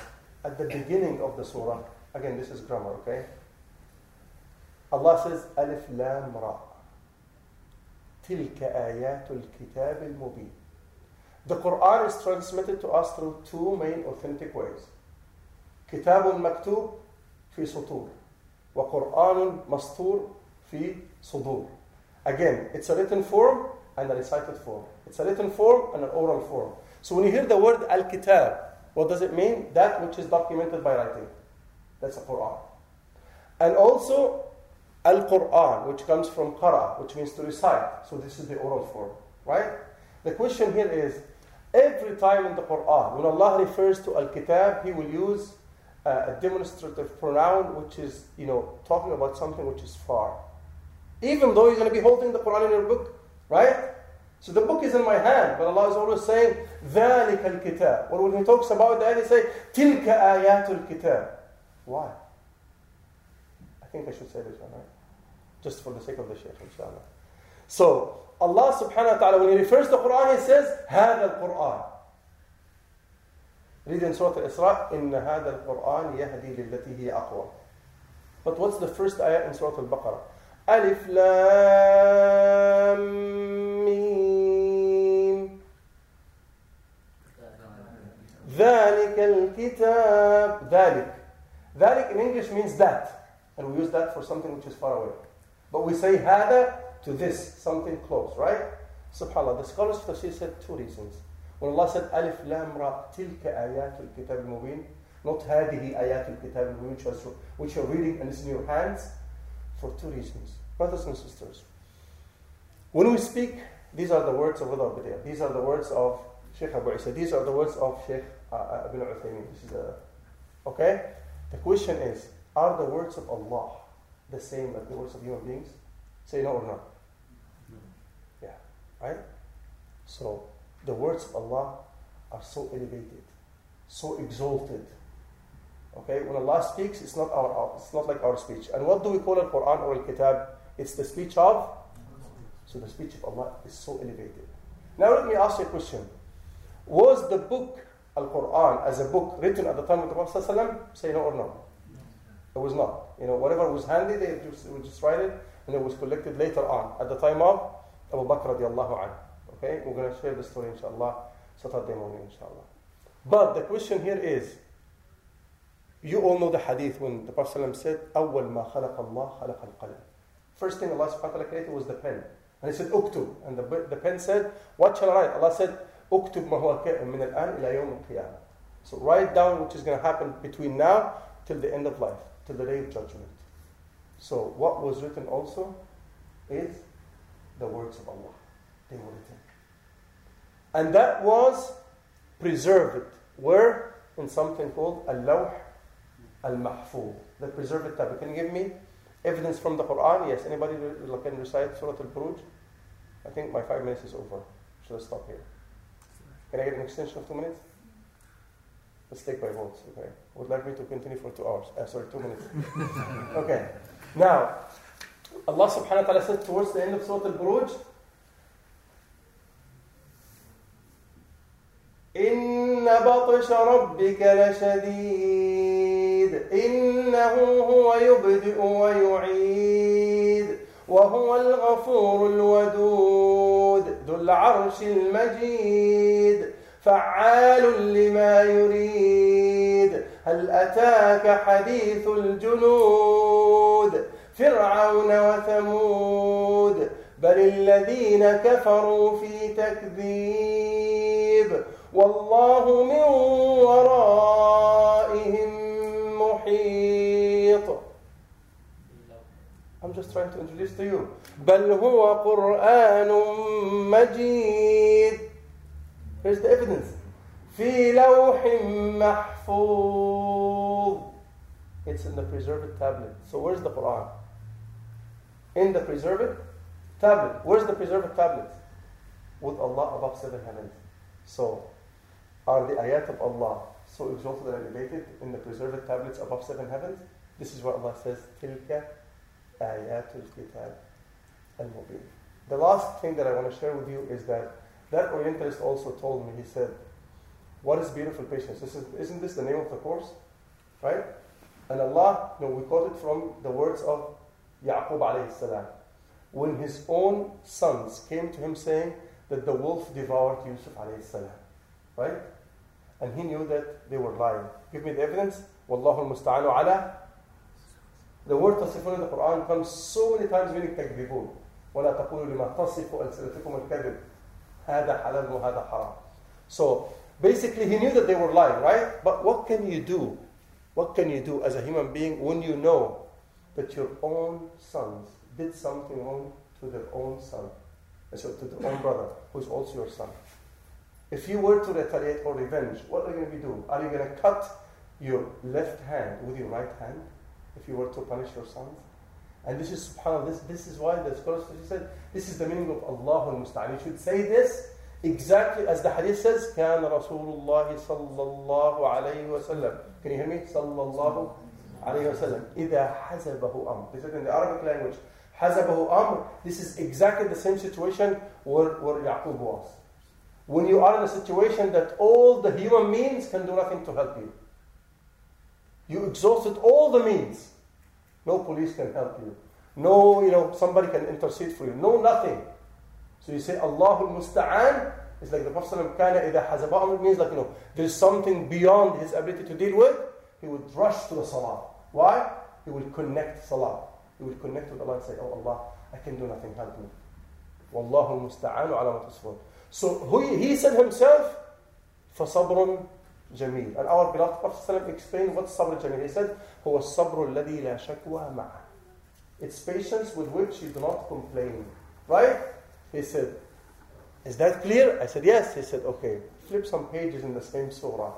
at the beginning of the surah, again, this is grammar, okay? Allah says, Alif Lam Ra. تلك آيات الكتاب المبين. The Quran is transmitted to us through two main authentic ways. كتاب مكتوب في سطور وقرآن مسطور في صدور. Again, it's a written form and a recited form. It's a written form and an oral form. So when you hear the word al-kitab, what does it mean? That which is documented by writing. That's a Quran. And also al-Quran, which comes from qara, which means to recite. So this is the oral form, right? The question here is, every time in the Quran, when Allah refers to al-kitab, He will use uh, a demonstrative pronoun, which is, you know, talking about something which is far. Even though you're going to be holding the Quran in your book, right? So the book is in my hand, but Allah is always saying, ذَلِكَ الْكِتَابِ. Or when He talks about that, He say, تِلْكَ آيَاتُ الْكِتَابِ. Why? I think I should say this one, right? Just for the sake of the Shaykh, inshallah. So, Allah subhanahu wa ta'ala, when He refers to the Quran, He says, هذا القرآن. Read in Surah Al-Isra, إن هذا القرآن يهدي للتي هي أقوى. But what's the first ayah in Surah Al-Baqarah? ألف لام ذلك الكتاب ذلك ذلك in English means that and we use that for something which is far away. But we say hada to this, something close, right? SubhanAllah, the scholars of said two reasons. When Allah said, Alif Lam Ra, Tilka Ayatul Kitab Mubin, not Hadihi Ayatul Kitab Mubin, which, which you're reading and is in your hands, for two reasons. Brothers and sisters, when we speak, these are the words of Allah Bidya, these are the words of Sheikh Abu Isa, these are the words of Sheikh uh, uh Ibn Uthaymeen. This is a, okay? The question is, are the words of Allah the same as the words of human beings? Say no or no. Yeah, right? So, the words of Allah are so elevated, so exalted. Okay, when Allah speaks, it's not our, it's not like our speech. And what do we call Al Quran or Al Kitab? It's the speech of so the speech of Allah is so elevated. Now let me ask you a question. Was the book, Al-Quran, as a book written at the time of the Prophet? Say no or no? It was not. You know, whatever was handy, they just, would just write it, and it was collected later on, at the time of Abu Bakr radiallahu anhu. Okay, we're going to share the story inshallah, Saturday morning inshallah. But the question here is, you all know the hadith when the Prophet ﷺ said, أول ما خلق الله خلق القلم. First thing Allah subhanahu wa ta'ala created was the pen. And he said, Uktub. And the, the pen said, What shall I write? Allah said, Uktub ma huwa ka'in min al-an ila yawm al-qiyamah. So write down what is going to happen between now till the end of life, till the day of judgment. So what was written also is the words of Allah. They were written. And that was preserved. Where? In something called al-lawh al-mahfuz. The preserved tablet. Can you give me evidence from the Quran? Yes. Anybody can recite Surah Al-Buruj? I think my five minutes is over. Should I stop here? Can I get an extension of two minutes? Let's take by votes. Okay. Would like me to continue for two hours? Uh, sorry, two minutes. okay. Now, Allah Subhanahu wa Taala said towards the end of Surah Al-Buruj, إن بطش ربك لشديد إنه هو يبدئ ويعيد وهو الغفور الودود ذو العرش المجيد فعال لما يريد. هل أتاك حديث الجنود؟ فرعون وثمود. بل الذين كفروا في تكذيب. والله من ورائهم محيط. I'm just trying to introduce to you. بل هو قرآن مجيد. Here's the evidence في لوح محفوظ It's in the preserved tablet. So where's the Quran? In the preserved tablet. Where's the preserved tablet? With Allah above seven heavens. So are the ayat of Allah so exalted and elevated in the preserved tablets above seven heavens? This is what Allah says, تِلْكَ آيَاتُ الْكِتَابِ الْمُبِينِ The last thing that I want to share with you is that that Orientalist also told me, he said, what is beautiful patience? This is, isn't this the name of the course? Right? And Allah, you know, we quote it from the words of Yaqub alayhi salam. When his own sons came to him saying that the wolf devoured Yusuf alayhi salam. Right? And he knew that they were lying. Give me the evidence. Wallahu musta'anu ala. The word تصفون in the Quran comes so many times meaning تكذبون. ولا تقولوا لما تصف ألسنتكم الكذب. هذا حلال وهذا حرام. So basically he knew that they were lying, right? But what can you do? What can you do as a human being when you know that your own sons did something wrong to their own son, so to their own brother, who's also your son? If you were to retaliate or revenge, what are you going to do? Are you going to cut your left hand with your right hand if you were to punish your sons? And this is subhanAllah, this, this is why the scholars said this is the meaning of Allah al You should say this exactly as the hadith says, كان رسول الله صلى الله عليه وسلم. Can you hear me? صلى الله عليه وسلم. إذا حزبه أمر. This is in the Arabic language. حزبه أمر. This is exactly the same situation where, where Yaqub was. When you are in a situation that all the human means can do nothing to help you. You exhausted all the means. No police can help you. No, you know, somebody can intercede for you. No, nothing. So you say Allahul Musta'an. It's like the Prophet kana idha hazaba means like, you know, there's something beyond his ability to deal with. He would rush to the salah. Why? He will connect salah. He will connect with Allah and say, Oh Allah, I can do nothing, help me. Wallahu musta'anu ala ma So he, he said himself, فصبر جميل. And our beloved Prophet explained what sabr jamil. He said, هو الصبر الذي لا شكوى معه. It's patience with which you do not complain. Right? He said, Is that clear? I said, Yes. He said, Okay, flip some pages in the same surah,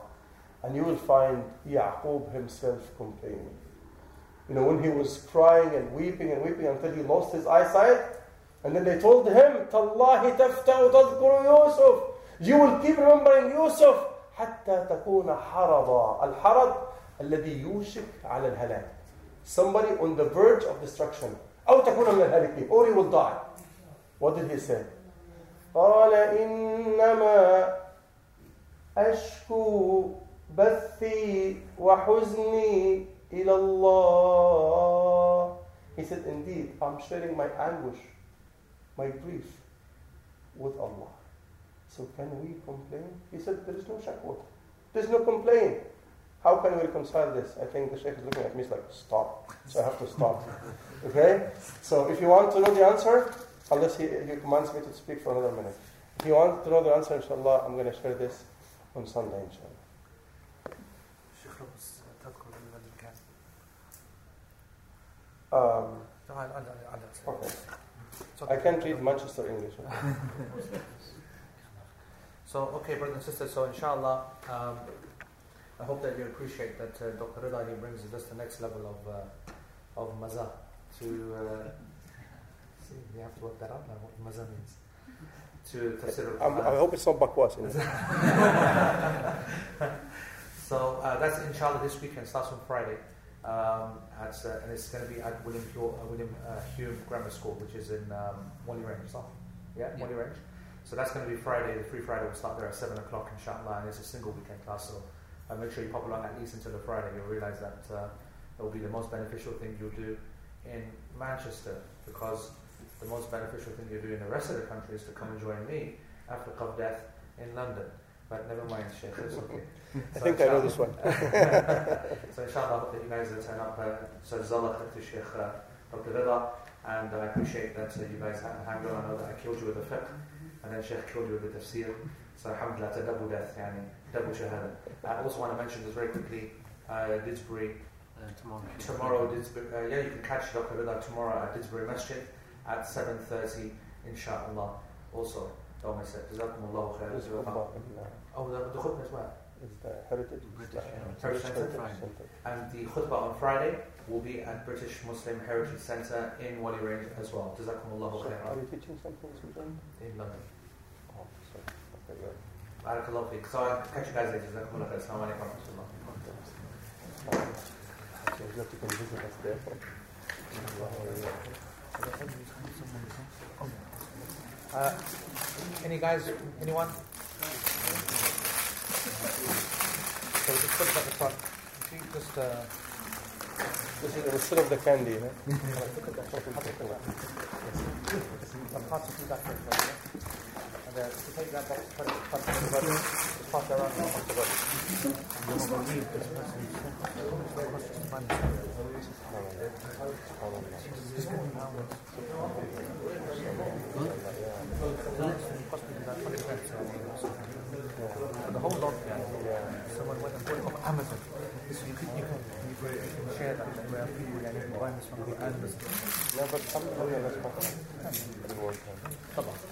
and you will find Yaqub himself complaining. You know, when he was crying and weeping and weeping until he lost his eyesight, and then they told him, تَاللَّهِ تَفْتَأُ تَذْكُرُ يُوسُف You will keep remembering Yusuf حتى تكون حرضا الحرض الذي يوشك على الهلاك somebody on the verge of destruction أو تكون من الهالكين or he will die what did he say? قال إنما أشكو بثي وحزني إلى الله He said, indeed, I'm sharing my anguish, my grief with Allah. So can we complain? He said, there is no shakwa. There's no complaint. How can we reconcile this? I think the Sheikh is looking at me, he's like, stop. So I have to stop. Okay? So if you want to know the answer, unless he, he commands me to speak for another minute. If you want to know the answer, inshallah, I'm going to share this on Sunday, inshallah. Um, okay. I can't read Manchester English. so, okay, brothers and sisters, so inshallah, um, I hope that you appreciate that uh, Dr. Rida, he brings just the next level of, uh, of maza to uh, See, we have to work that out now, what maza means. To tafsir I hope it's not bakwas. You know? so uh, that's inshallah this weekend, starts on Friday. Um, at, uh, and it's going to be at William, Hulme, uh, William uh, Hulme Grammar School, which is in um, Whalley Range. So, yeah, yeah. Whalley Range. So that's going to be Friday. The free Friday will start there at 7 o'clock, in inshallah, and it's a single weekend class. So uh, make sure you pop along at least until the Friday. You'll realize that uh, it will be the most beneficial thing you'll do in Manchester because the most beneficial thing you do in the rest of the country is to come and join me after Qaf death in London. But never mind, Sheikh, it's okay. I so think I know this one. so inshallah, I hope that you guys will turn up. Uh, so Zallah to Sheikh uh, Dr. Rida, and I appreciate that uh, you guys had hanged on. I know that I killed you with a fiqh, and then Sheikh killed you with the tafsir. So alhamdulillah, it's a double death, yani, double shahada. I also want to mention this very quickly, uh, Didsbury, Uh, tomorrow. tomorrow, Didsbury, uh, yeah, you can catch Dr. Rida tomorrow at Didsbury Masjid at 7.30, inshallah. Also, don't miss it. Jazakumullahu khair. This khutbah in, uh, Oh, the, the khutbah as well. is the Heritage British uh, Heritage Centre. Friday. Center. And the khutbah on Friday will be at British Muslim Heritage Centre in Whalley Range as well. Jazakumullahu So khair. are you teaching something this weekend? In London. Oh, sorry. Okay, yeah. Barakallahu feek. So I'll catch you guys later. Khair. Assalamu alaikum wa. So you have to come visit us there. Uh, any guys? Anyone? So just put it at the front. If you just uh, This is instead of the candy, huh? some parts of that way, yeah? And uh, if you take that box, put it put it in the bottom, just pass it around and pass the bottom. And you're not going to leave this person's Just give me now. For the whole lot, yeah. Someone went and bought it from Amazon. So you can, you can, you can, you can share that where people and you can